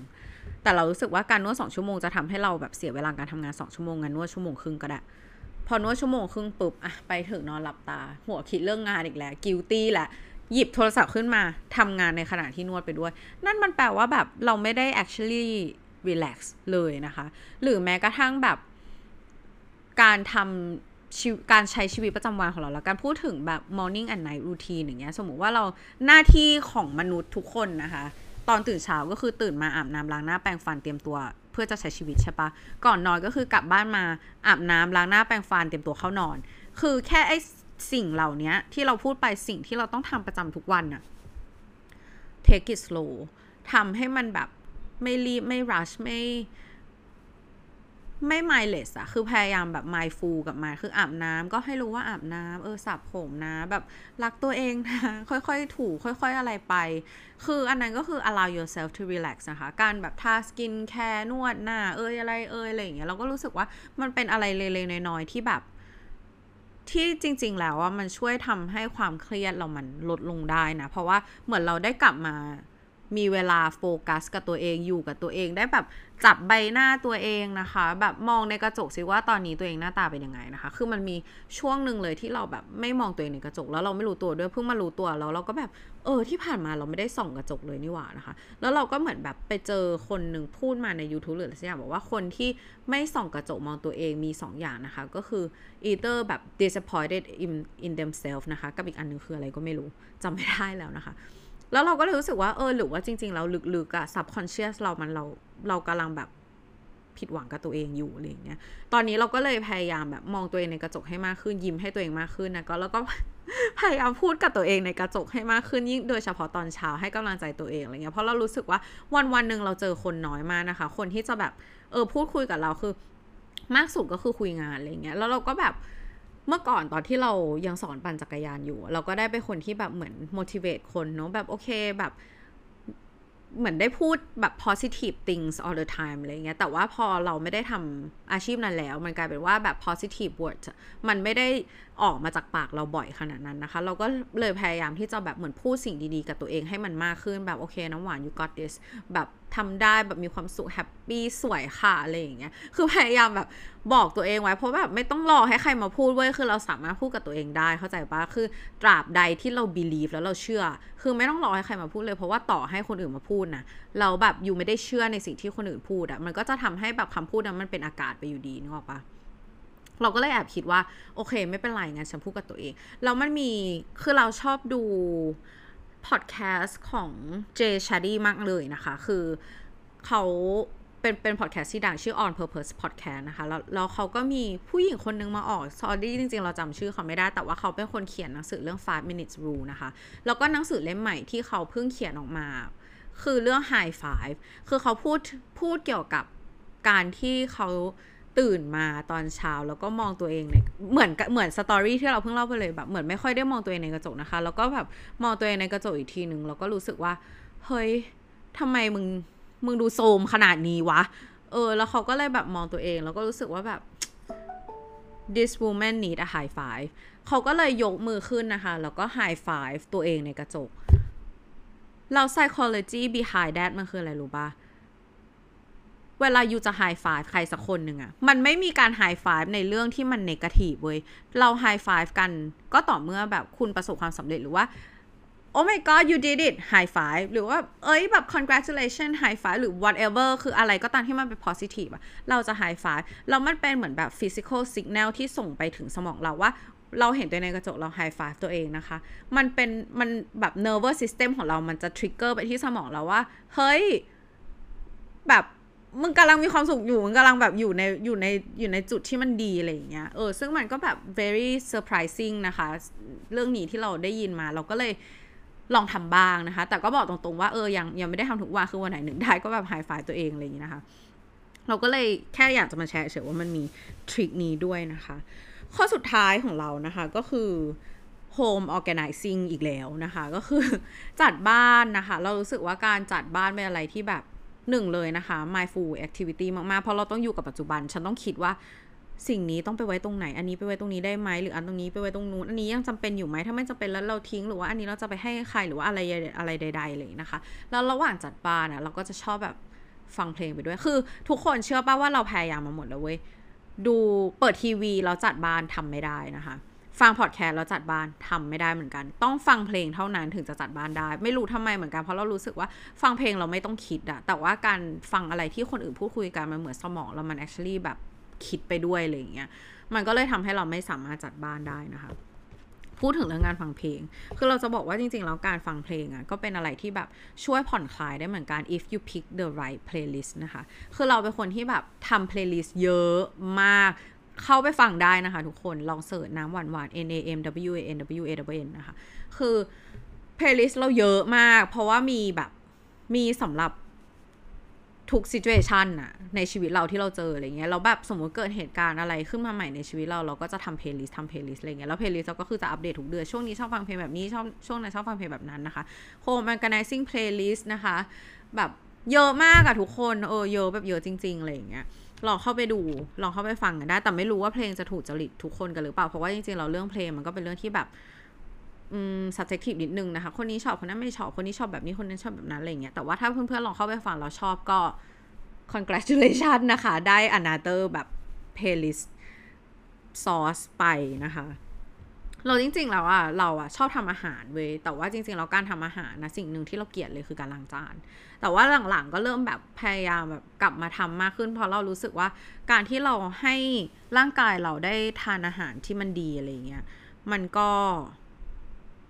แต่เรารู้สึกว่าการนวดสองชั่วโมงจะทำให้เราแบบเสียเวลาการทำงานสองชั่วโมงงานนวดชั่วโมงครึ่งก็ได้ พอนวดชั่วโมงครึ่งปุ๊บอะไปถึงนอนหลับตา หัวคิดเรื่องงานอีกแล้วกิลตี้แหละ หยิบโทรศัพท์ขึ้นมาทำงานในขณะที่นวดไปด้วย นั่นมันแปลว่าแบบเราไม่ได้ actually relax เลยนะคะ หรือแม้กระทั่งแบบการทำการใช้ชีวิตประจำวันของเราแล้วการพูดถึงแบบ morning and night routine อย่างเงี้ย สมมุติว่าเราหน้าที่ของมนุษย์ทุกคนนะคะ ตอนตื่นเช้าก็คือตื่นมาอาบน้ำล้างหน้าแปรงฟันเตรียมตัว พื่อจะใช้ชีวิตใช่ปะก่อนนอนก็คือกลับบ้านมาอาบน้ำล้างหน้าแปรงฟันเตรียมตัวเข้านอน คือแค่ไอสิ่งเหล่านี้ที่เราพูดไปสิ่งที่เราต้องทำประจำทุกวันอะ take it slow ทำให้มันแบบไม่รีบไม่ rush ไม่ ไม่ mindless อะคือพยายามแบบ mindful กับมันคืออาบน้ำก็ให้รู้ว่าอาบน้ำเออสระผมนะ แบบรักตัวเองนะ ค่อยๆ ถู ค่อยๆ อะไรไป คืออันนั้นก็คือ allow yourself to relax นะคะ การแบบทา skincare นวดหน้า เอยอะไรเอยอะไรอย่างเงี้ย เราก็รู้สึกว่ามันเป็นอะไรเล็กๆน้อยๆที่แบบ ที่จริง ๆ แล้วว่ามันช่วยทำให้ความเครียดเรามันลดลงได้นะ เพราะว่าเหมือนเราได้กลับมา มีเวลาโฟกัสกับตัวเองอยู่กับตัวเองได้แบบจับใบหน้าตัวเองนะคะ แบบมองในกระจกสิว่าตอนนี้ตัวเองหน้าตาเป็นยังไงนะคะ คือมันมีช่วงหนึ่งเลยที่เราแบบไม่มองตัวเองในกระจกแล้วเราไม่รู้ตัวด้วยเพิ่งมารู้ตัวแล้วเราก็แบบเออที่ผ่านมาเราไม่ได้ส่องกระจกเลยนี่หว่านะคะ แล้วเราก็เหมือนแบบไปเจอคนหนึ่งพูดมาใน YouTube หรืออะไรสักอย่างบอกว่าคนที่ไม่ส่องกระจกมองตัวเองมี 2 อย่างนะคะ ก็คือ either แบบ disappointed in in themselves นะคะกับอีกอันนึงคืออะไรก็ไม่รู้จำไม่ได้แล้วนะคะ แล้วเราก็เลยรู้สึกว่าเออหรือว่าจริง ๆ เราลึกๆอะ subconscious เรามันเราเรากำลังแบบผิดหวังกับตัวเองอยู่อะไรเงี้ย ตอนนี้เราก็เลยพยายามแบบมองตัวเองในกระจกให้มากขึ้น ยิ้มให้ตัวเองมากขึ้นนะก็แล้วก็พยายามพูดกับตัวเองในกระจกให้มากขึ้นยิ่งโดยเฉพาะตอนเช้าให้กำลังใจตัวเองอะไรเงี้ยเพราะเรารู้สึกว่าวันวันหนึ่งเราเจอคนน้อยมากนะคะ คนที่จะแบบเออพูดคุยกับเราคือ มากสุดก็คือคุยงานอะไรเงี้ยแล้วเราก็แบบ เมื่อก่อนตอนที่เรายังสอนปั่นจักรยานอยู่ เราก็ได้เป็นคนที่แบบเหมือน motivate คนเนาะแบบโอเคแบบเหมือนได้พูดแบบ positive things all the time อะไรเงี้ย แต่ว่าพอเราไม่ได้ทำอาชีพนั้นแล้ว มันกลายเป็นว่าแบบ positive words มันไม่ได้ ออกมาจากปากเราบ่อยขนาดนั้นนะคะ เราก็เลยพยายามที่จะแบบเหมือนพูดสิ่งดีๆ กับตัวเองให้มันมากขึ้นแบบโอเคน้ำหวาน you got this แบบทำได้แบบมีความสุขแฮปปี้สวยค่ะอะไรอย่างเงี้ย คือพยายามแบบบอกตัวเองไว้ เพราะแบบไม่ต้องรอให้ใครมาพูดเว้ย คือเราสามารถพูดกับตัวเองได้ เข้าใจปะคือตราบใดที่เรา believe แล้วเราเชื่อ คือไม่ต้องรอให้ใครมาพูดเลย เพราะว่าต่อให้คนอื่นมาพูดนะ เราแบบอยู่ไม่ได้เชื่อในสิ่งที่คนอื่นพูดอะมันก็จะทำให้แบบคำพูดนั้นมันเป็นอากาศไปอยู่ดีนึกออกปะ เราก็เลยแอบคิดว่า โอเค ไม่เป็นไรงั้นฉันพูดกับตัวเองแล้วมันมีคือเราชอบดูพอดแคสต์ของเจชาดีมากเลยนะคะ คือเขาเป็นเป็นพอดแคสต์ที่ดังชื่อ On Purpose Podcast นะคะ แล้วแล้วเขาก็มีผู้หญิงคนนึงมาออกซอรี่จริง ๆ เราจำชื่อเขาไม่ได้ แต่ว่าเขาเป็นคนเขียนหนังสือเรื่อง 5 minutes rule นะคะ แล้วก็หนังสือเล่มใหม่ที่เขาเพิ่งเขียนออกมา คือเรื่อง high five คือเขาพูดพูดเกี่ยวกับการที่เขา ตื่นมาตอนเช้าแล้วก็มองตัวเองในเหมือนเหมือนสตอรี่ที่เราเพิ่งเล่าไปเลยแบบเหมือนไม่ค่อยได้มองตัวเองในกระจกนะคะ แล้วก็แบบมองตัวเองในกระจกอีกทีหนึ่งแล้วก็รู้สึกว่า เฮ้ยทำไมมึงมึงดูโซมขนาดนี้วะ เออ แล้วเขาก็เลยแบบมองตัวเอง แล้วก็รู้สึกว่าแบบ this woman need a high five เขาก็เลยยกมือขึ้นนะคะ แล้วก็ high five ตัวเองในกระจกเรา psychology behind that มันคืออะไรรู้ปะ เวลาอยู่จะ high five ใครสักคนหนึ่งอะมันไม่มีการ high five ในเรื่องที่มัน negative เว้ย เรา high five กันก็ต่อเมื่อแบบคุณประสบความสำเร็จหรือว่า oh my god you did it high five หรือว่า เอ้ยแบบ congratulation high five หรือ whatever คืออะไรก็ตามที่มันเป็น positive อะเราจะ high five แล้วมันเป็นเหมือนแบบ physical signal ที่ส่งไปถึงสมองเราว่าเราเห็นตัวในกระจกเรา high five ตัวเองนะคะ มันเป็นมันแบบ nervous system ของเรามันจะ trigger ไปที่สมองเราว่า เฮ้ย แบบ มึงกำลังมีความสุขอยู่มึงกำลังแบบอยู่ในอยู่ในอยู่ในจุดที่มันดีอะไรอย่างเงี้ยเออซึ่งมันก็แบบ very surprising นะคะ เรื่องนี้ที่เราได้ยินมาเราก็เลยลองทำบ้างนะคะ แต่ก็บอกตรงๆว่าเออยังยังไม่ได้ทำทุกวันคือวันไหนหนึ่งได้ก็แบบไฮไฟตัวเองอะไรอย่างนี้นะคะ เราก็เลยแค่อยากจะมาแชร์เฉยว่ามันมีทริคนี้ด้วยนะคะ ข้อสุดท้ายของเรานะคะก็คือ home organizing อีกแล้วนะคะ ก็คือจัดบ้านนะคะ เรารู้สึกว่าการจัดบ้านเป็นอะไรที่แบบ หนึ่งเลยนะคะ mindful activity มาก ๆ เพราะเราต้องอยู่กับปัจจุบัน ฉันต้องคิดว่าสิ่งนี้ต้องไปไว้ตรงไหน อันนี้ไปไว้ตรงนี้ได้ไหม หรืออันตรงนี้ไปไว้ตรงนู้น อันนี้ยังจำเป็นอยู่ไหม ถ้าไม่จำเป็นแล้วเราทิ้ง หรือว่าอันนี้เราจะไปให้ใคร หรือว่าอะไรอะไรใด ๆ เลยนะคะ แล้วระหว่างจัดบ้านอะเราก็จะชอบแบบฟังเพลงไปด้วย คือ ทุกคนเชื่อป่ะว่าเราพยายามมาหมดแล้วเว้ย ดูเปิดทีวีแล้วจัดบ้านทำไม่ได้นะคะ ฟังพอดแคสต์แล้วจัดบ้านทำไม่ได้เหมือนกัน ต้องฟังเพลงเท่านั้นถึงจะจัดบ้านได้ ไม่รู้ทำไมเหมือนกันเพราะเรารู้สึกว่าฟังเพลงเราไม่ต้องคิดอะแต่ว่าการฟังอะไรที่คนอื่นพูดคุยกันมันเหมือนสมองเรามัน actually แบบคิดไปด้วยอะไรอย่างเงี้ยมันก็เลยทำให้เราไม่สามารถจัดบ้านได้นะคะพูดถึงเรื่องการฟังเพลง คือเราจะบอกว่าจริงๆ แล้วการฟังเพลงอะ่ะก็เป็นอะไรที่แบบช่วยผ่อนคลายได้เหมือนกัน if you pick the right playlist นะคะ คือเราเป็นคนที่แบบทำ playlist เยอะมาก เข้าไปฟังได้นะคะทุกคน ลองเสิร์ชน้ำหวานหวาน N A M W A N W A W N นะคะ คือ playlist เราเยอะมาก เพราะว่ามีแบบมีสำหรับทุก situation อะในชีวิตเราที่เราเจออะไรเงี้ยเราแบบสมมติเกิดเหตุการณ์อะไรขึ้นมาใหม่ในชีวิตเราเราก็จะทำ playlist ทำ playlist อะไรเงี้ยแล้ว playlist เราก็คือจะอัปเดตทุกเดือนช่วงนี้ชอบฟังเพลงแบบนี้ชอบช่วงนั้นชอบฟังเพลงแบบนั้นนะคะ home organizing playlist นะคะ แบบเยอะมากอะทุกคนเออเยอะแบบเยอะจริงๆอะไรอย่างเงี้ย ลองเข้าไปดูลองเข้าไปฟังกันได้ แต่ไม่รู้ว่าเพลงจะถูกจริตทุกคนกันหรือเปล่า เพราะว่าจริงๆเราเรื่องเพลงมันก็เป็นเรื่องที่แบบอืม subjective นิดนึงนะคะ คนนี้ชอบคนนั้นไม่ชอบ คนนี้ชอบแบบนี้ คนนั้นชอบแบบนั้นอะไรเงี้ย แต่ว่าถ้าเพื่อนๆลองเข้าไปฟังเราชอบก็ congratulation นะคะ ได้ another แบบ playlist source ไปนะคะ เราจริงๆแล้วอะเราอะชอบทำอาหารเว้ย แต่ว่าจริงๆแล้วการทำอาหารนะสิ่งหนึ่งที่เราเกลียดเลยคือการล้างจาน แต่ว่าหลังๆก็เริ่มแบบพยายามแบบกลับมาทำมากขึ้น เพราะเรารู้สึกว่าการที่เราให้ร่างกายเราได้ทานอาหารที่มันดีอะไรเงี้ยมันก็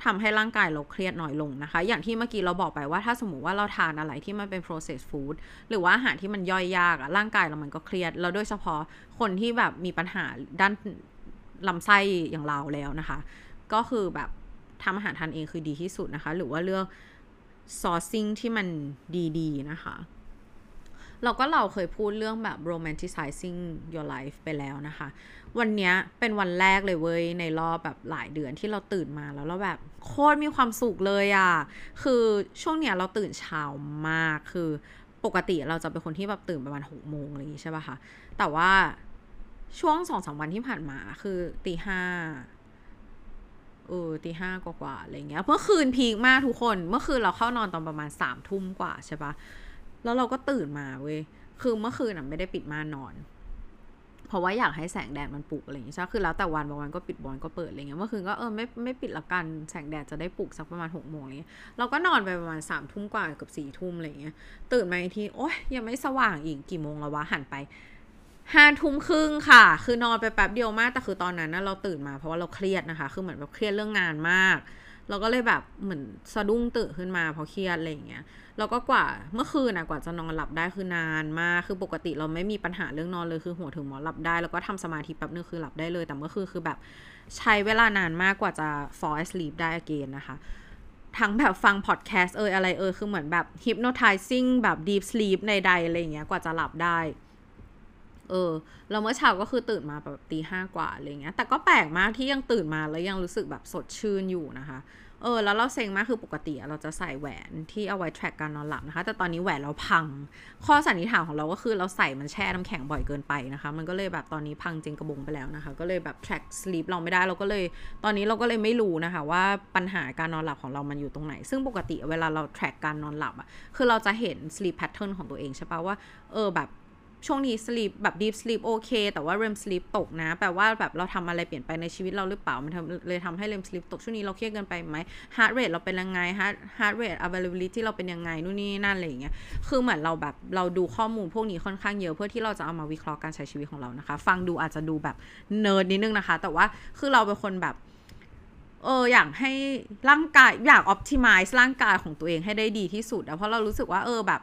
ทำให้ร่างกายเราเครียดน้อยลงนะคะ อย่างที่เมื่อกี้เราบอกไปว่าถ้าสมมติว่าเราทานอะไรที่มันเป็น processed food หรือว่าอาหารที่มันย่อยยากอะร่างกายเรามันก็เครียด แล้วโดยเฉพาะคนที่แบบมีปัญหาด้านลำไส้อย่างเราแล้วนะคะ ก็คือแบบทำอาหารทานเองคือดีที่สุดนะคะ หรือว่าเลือก sourcing ที่มันดีๆ นะคะ เราก็เราเคยพูดเรื่องแบบ romanticizing your life ไปแล้วนะคะ วันนี้เป็นวันแรกเลยเว้ย ในรอบแบบหลายเดือนที่เราตื่นมาแล้วเราแบบโคตรมีความสุขเลยอะ่ะ คือช่วงเนี้ยเราตื่นเช้ามาก คือปกติเราจะเป็นคนที่แบบตื่นประมาณหกโมงอะไรอย่างงี้ใช่ป่ะคะ แต่ว่าช่วงสองสามวันที่ผ่านมาคือตีห้า เออตีห้ากว่าๆอะไรเงี้ย เมื่อคืนพีคมากทุกคน เมื่อคืนเราเข้านอนตอนประมาณสามทุ่มกว่าใช่ปะแล้วเราก็ตื่นมาเว้ย คือเมื่อคืนอะไม่ได้ปิดม่านนอน เพราะว่าอยากให้แสงแดดมันปลุกอะไรอย่างเงี้ยใช่คือแล้วแต่วันบางวันก็ปิดบอลก็เปิดอะไรเงี้ย เมื่อคืนก็เออไม่ไม่ปิดละกัน แสงแดดจะได้ปลุกสักประมาณหกโมงเงี้ย เราก็นอนไปประมาณสามทุ่มกว่าเกือบสี่ทุ่มอะไรเงี้ย ตื่นมาอีกทีโอ๊ยยังไม่สว่างอีกกี่โมงแล้ววะหันไป ห้าทุ่มครึ่งค่ะ คือนอนไปแป๊บเดียวมาก แต่คือตอนนั้นนะเราตื่นมาเพราะว่าเราเครียดนะคะ คือเหมือนแบบเครียดเรื่องงานมาก เราก็เลยแบบเหมือนสะดุ้งตื่นขึ้นมาเพราะเครียดอะไรอย่างเงี้ย แล้วก็กว่าเมื่อคืนนะกว่าจะนอนหลับได้คือนานมาก คือปกติเราไม่มีปัญหาเรื่องนอนเลย คือหัวถึงหมอนหลับได้ แล้วก็ทำสมาธิแป๊บนึงคือหลับได้เลย แต่เมื่อคืนคือแบบใช้เวลานานมากกว่าจะ fall asleep ได้ again นะคะทั้งแบบฟังพอดแคสต์เอออะไรเออคือเหมือนแบบ hypnotizing แบบ deep sleep ในใดอะไรอย่างเงี้ยกว่าจะหลับได้ เออแล้วเมื่อเช้าก็คือตื่นมาแบบตีห้ากว่าอะไรเงี้ย แต่ก็แปลกมากที่ยังตื่นมาแล้วยังรู้สึกแบบสดชื่นอยู่นะคะ เออ แล้วเราเซ็งมากคือปกติเราจะใส่แหวนที่เอาไว้ track การนอนหลับนะคะ แต่ตอนนี้แหวนเราพัง ข้อสันนิษฐานของเราก็คือเราใส่มันแช่น้ำแข็งบ่อยเกินไปนะคะ มันก็เลยแบบตอนนี้พังจริงกระบงไปแล้วนะคะ ก็เลยแบบ track sleep เราไม่ได้ เราก็เลย ตอนนี้เราก็เลยไม่รู้นะคะ ว่าปัญหาการนอนหลับของเรามันอยู่ตรงไหน ซึ่งปกติเวลาเรา track การนอนหลับอะคือเราจะเห็น sleep pattern ของตัวเองใช่ปะว่า เออแบบ ช่วงนี้ sleep แบบ deep sleep โอเค แต่ว่า REM sleep ตกนะ แปลว่าแบบเราทำอะไรเปลี่ยนไปในชีวิตเราหรือเปล่า มันทำเลยทำให้ REM sleep ตก ช่วงนี้เราเครียดเกินไปไหม heart rate เราเป็นยังไง heart heart rate availability เราเป็นยังไงนู่นนี่นั่นอะไรอย่างเงี้ย คือเหมือนเราแบบเราดูข้อมูลพวกนี้ค่อนข้างเยอะเพื่อที่เราจะเอามาวิเคราะห์การใช้ชีวิตของเรานะคะ ฟังดูอาจจะดูแบบเนิร์ดนิดนึงนะคะ แต่ว่าคือเราเป็นคนแบบเอออยากให้ร่างกายอยาก optimize ร่างกายของตัวเองให้ได้ดีที่สุดอะเพราะเรารู้สึกว่าเออแบบ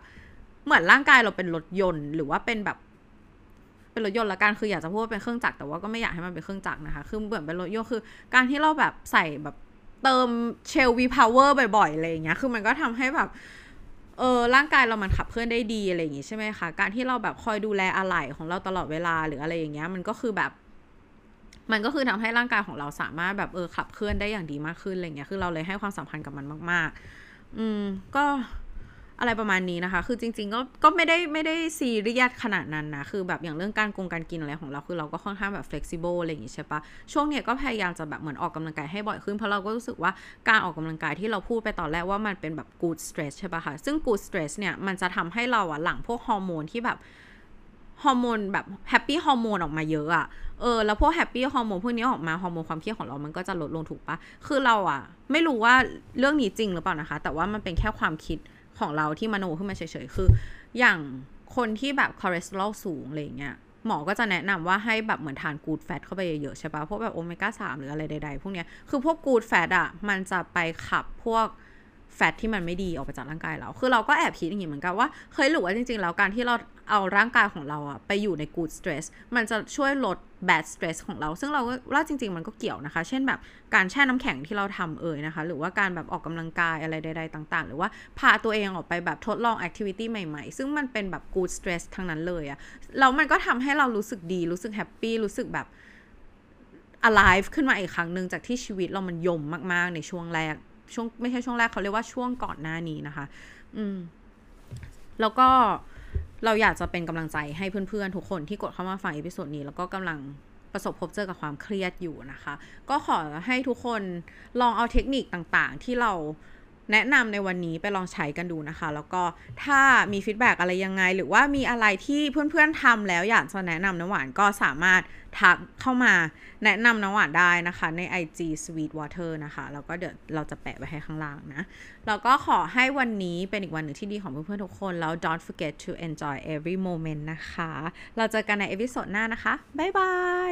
เหมือนร่างกายเราเป็นรถยนต์ หรือว่าเป็นแบบเป็นรถยนต์ละกันคืออยากจะพูดว่าเป็นเครื่องจักรแต่ว่าก็ไม่อยากให้มันเป็นเครื่องจักรนะคะคือเหมือนเป็นรถยนต์คือ การที่เราแบบใส่แบบเติมเชลวีพาวเวอร์บ่อยๆอะไรอย่างเงี้ยคือมันก็ทำให้แบบเออร่างกายเรามันขับเคลื่อนได้ดีอะไรอย่างงี้ใช่ไหมคะการที่เราแบบคอยดูแลอะไหล่ของเราตลอดเวลาหรืออะไรอย่างเงี้ยมันก็คือแบบ มันก็คือทำให้ร่างกายของเราสามารถแบบเออขับเคลื่อนได้อย่างดีมากขึ้นอะไรเงี้ยคือเราเลยให้ความสำคัญกับมันมาก ๆ อืมก็ อะไรประมาณนี้นะคะ คือจริงๆก็ก็ไม่ได้ไม่ได้ซีเรียสขนาดนั้นนะ คือแบบอย่างเรื่องการกงการกินอะไรของเรา คือเราก็ค่อนข้างแบบ flexible อะไรอย่างงี้ใช่ปะช่วงเนี้ยก็พยายามจะแบบเหมือนออกกำลังกายให้บ่อยขึ้น เพราะเราก็รู้สึกว่าการออกกำลังกายที่เราพูดไปตอนแรกว่ามันเป็นแบบ good stress ใช่ปะคะ ซึ่ง good stress เนี่ยมันจะทำให้เราอะหลั่งพวกฮอร์โมนที่แบบฮอร์โมนแบบ happy hormone ออกมาเยอะอะเออแล้วพวก happy hormone พวกนี้ออกมาฮอร์โมนความเครียดของเรามันก็จะลดลงถูกปะคือเราอะไม่รู้ว่าเรื่องนี้จริงหรือเปล่านะคะ แต่ว่ามันเป็นแค่ความคิด ของเราที่มโนขึ้นมาเฉยๆ คือ อย่างคนที่แบบคอเลสเตอรอลสูงอะไรเงี้ยหมอก็จะแนะนำว่าให้แบบเหมือนทานกูดแฟตเข้าไปเยอะๆใช่ปะพวกแบบโอเมก้าสามหรืออะไรใดๆ พวกเนี้ยคือพวกกูดแฟตอะ มันจะไปขับพวกแฟตที่มันไม่ดีออกไปจากร่างกายเรา คือเราก็แอบคิดอย่างนี้เหมือนกันว่า เคยหรือว่าจริงๆ แล้วการที่เรา เอาร่างกายของเราอะไปอยู่ใน good stress มันจะช่วยลด bad stress ของเรา ซึ่งเราก็ว่าจริง ๆ มันก็เกี่ยวนะคะ เช่นแบบการแช่น้ำแข็งที่เราทำเอ่ยนะคะ หรือว่าการแบบออกกำลังกายอะไรใด ๆ ต่าง ๆ หรือว่าพาตัวเองออกไปแบบทดลอง activity ใหม่ ๆ ซึ่งมันเป็นแบบ good stress ทั้งนั้นเลยอะแล้วมันก็ทำให้เรารู้สึกดี รู้สึก happy รู้สึกแบบ alive ขึ้นมาอีกครั้งหนึ่งจากที่ชีวิตเรามันยมมาก ๆ ในช่วงแรก ช่วงไม่ใช่ช่วงแรกเขาเรียกว่าช่วงก่อนหน้านี้นะคะ อืม แล้วก็ เราอยากจะเป็นกำลังใจให้เพื่อนๆ ทุกคนที่กดเข้ามาฟัง episode นี้ แล้วก็กำลังประสบพบเจอกับความเครียดอยู่นะคะ ก็ขอให้ทุกคนลองเอาเทคนิคต่างๆ ที่เรา แนะนำในวันนี้ไปลองใช้กันดูนะคะ แล้วก็ถ้ามี feedback อะไรยังไง หรือว่ามีอะไรที่เพื่อนๆทำแล้วอยากจะแนะนำน้ำหวานก็สามารถทักเข้ามาแนะนำน้ำหวานได้นะคะใน IG Sweetwater นะคะ แล้วก็เดี๋ยวเราจะแปะไว้ให้ข้างล่างนะ แล้วก็ขอให้วันนี้เป็นอีกวันหนึ่งที่ดีของเพื่อนๆทุกคน แล้ว don't forget to enjoy every moment นะคะ เราเจอกันใน episode หน้านะคะ บ๊ายบาย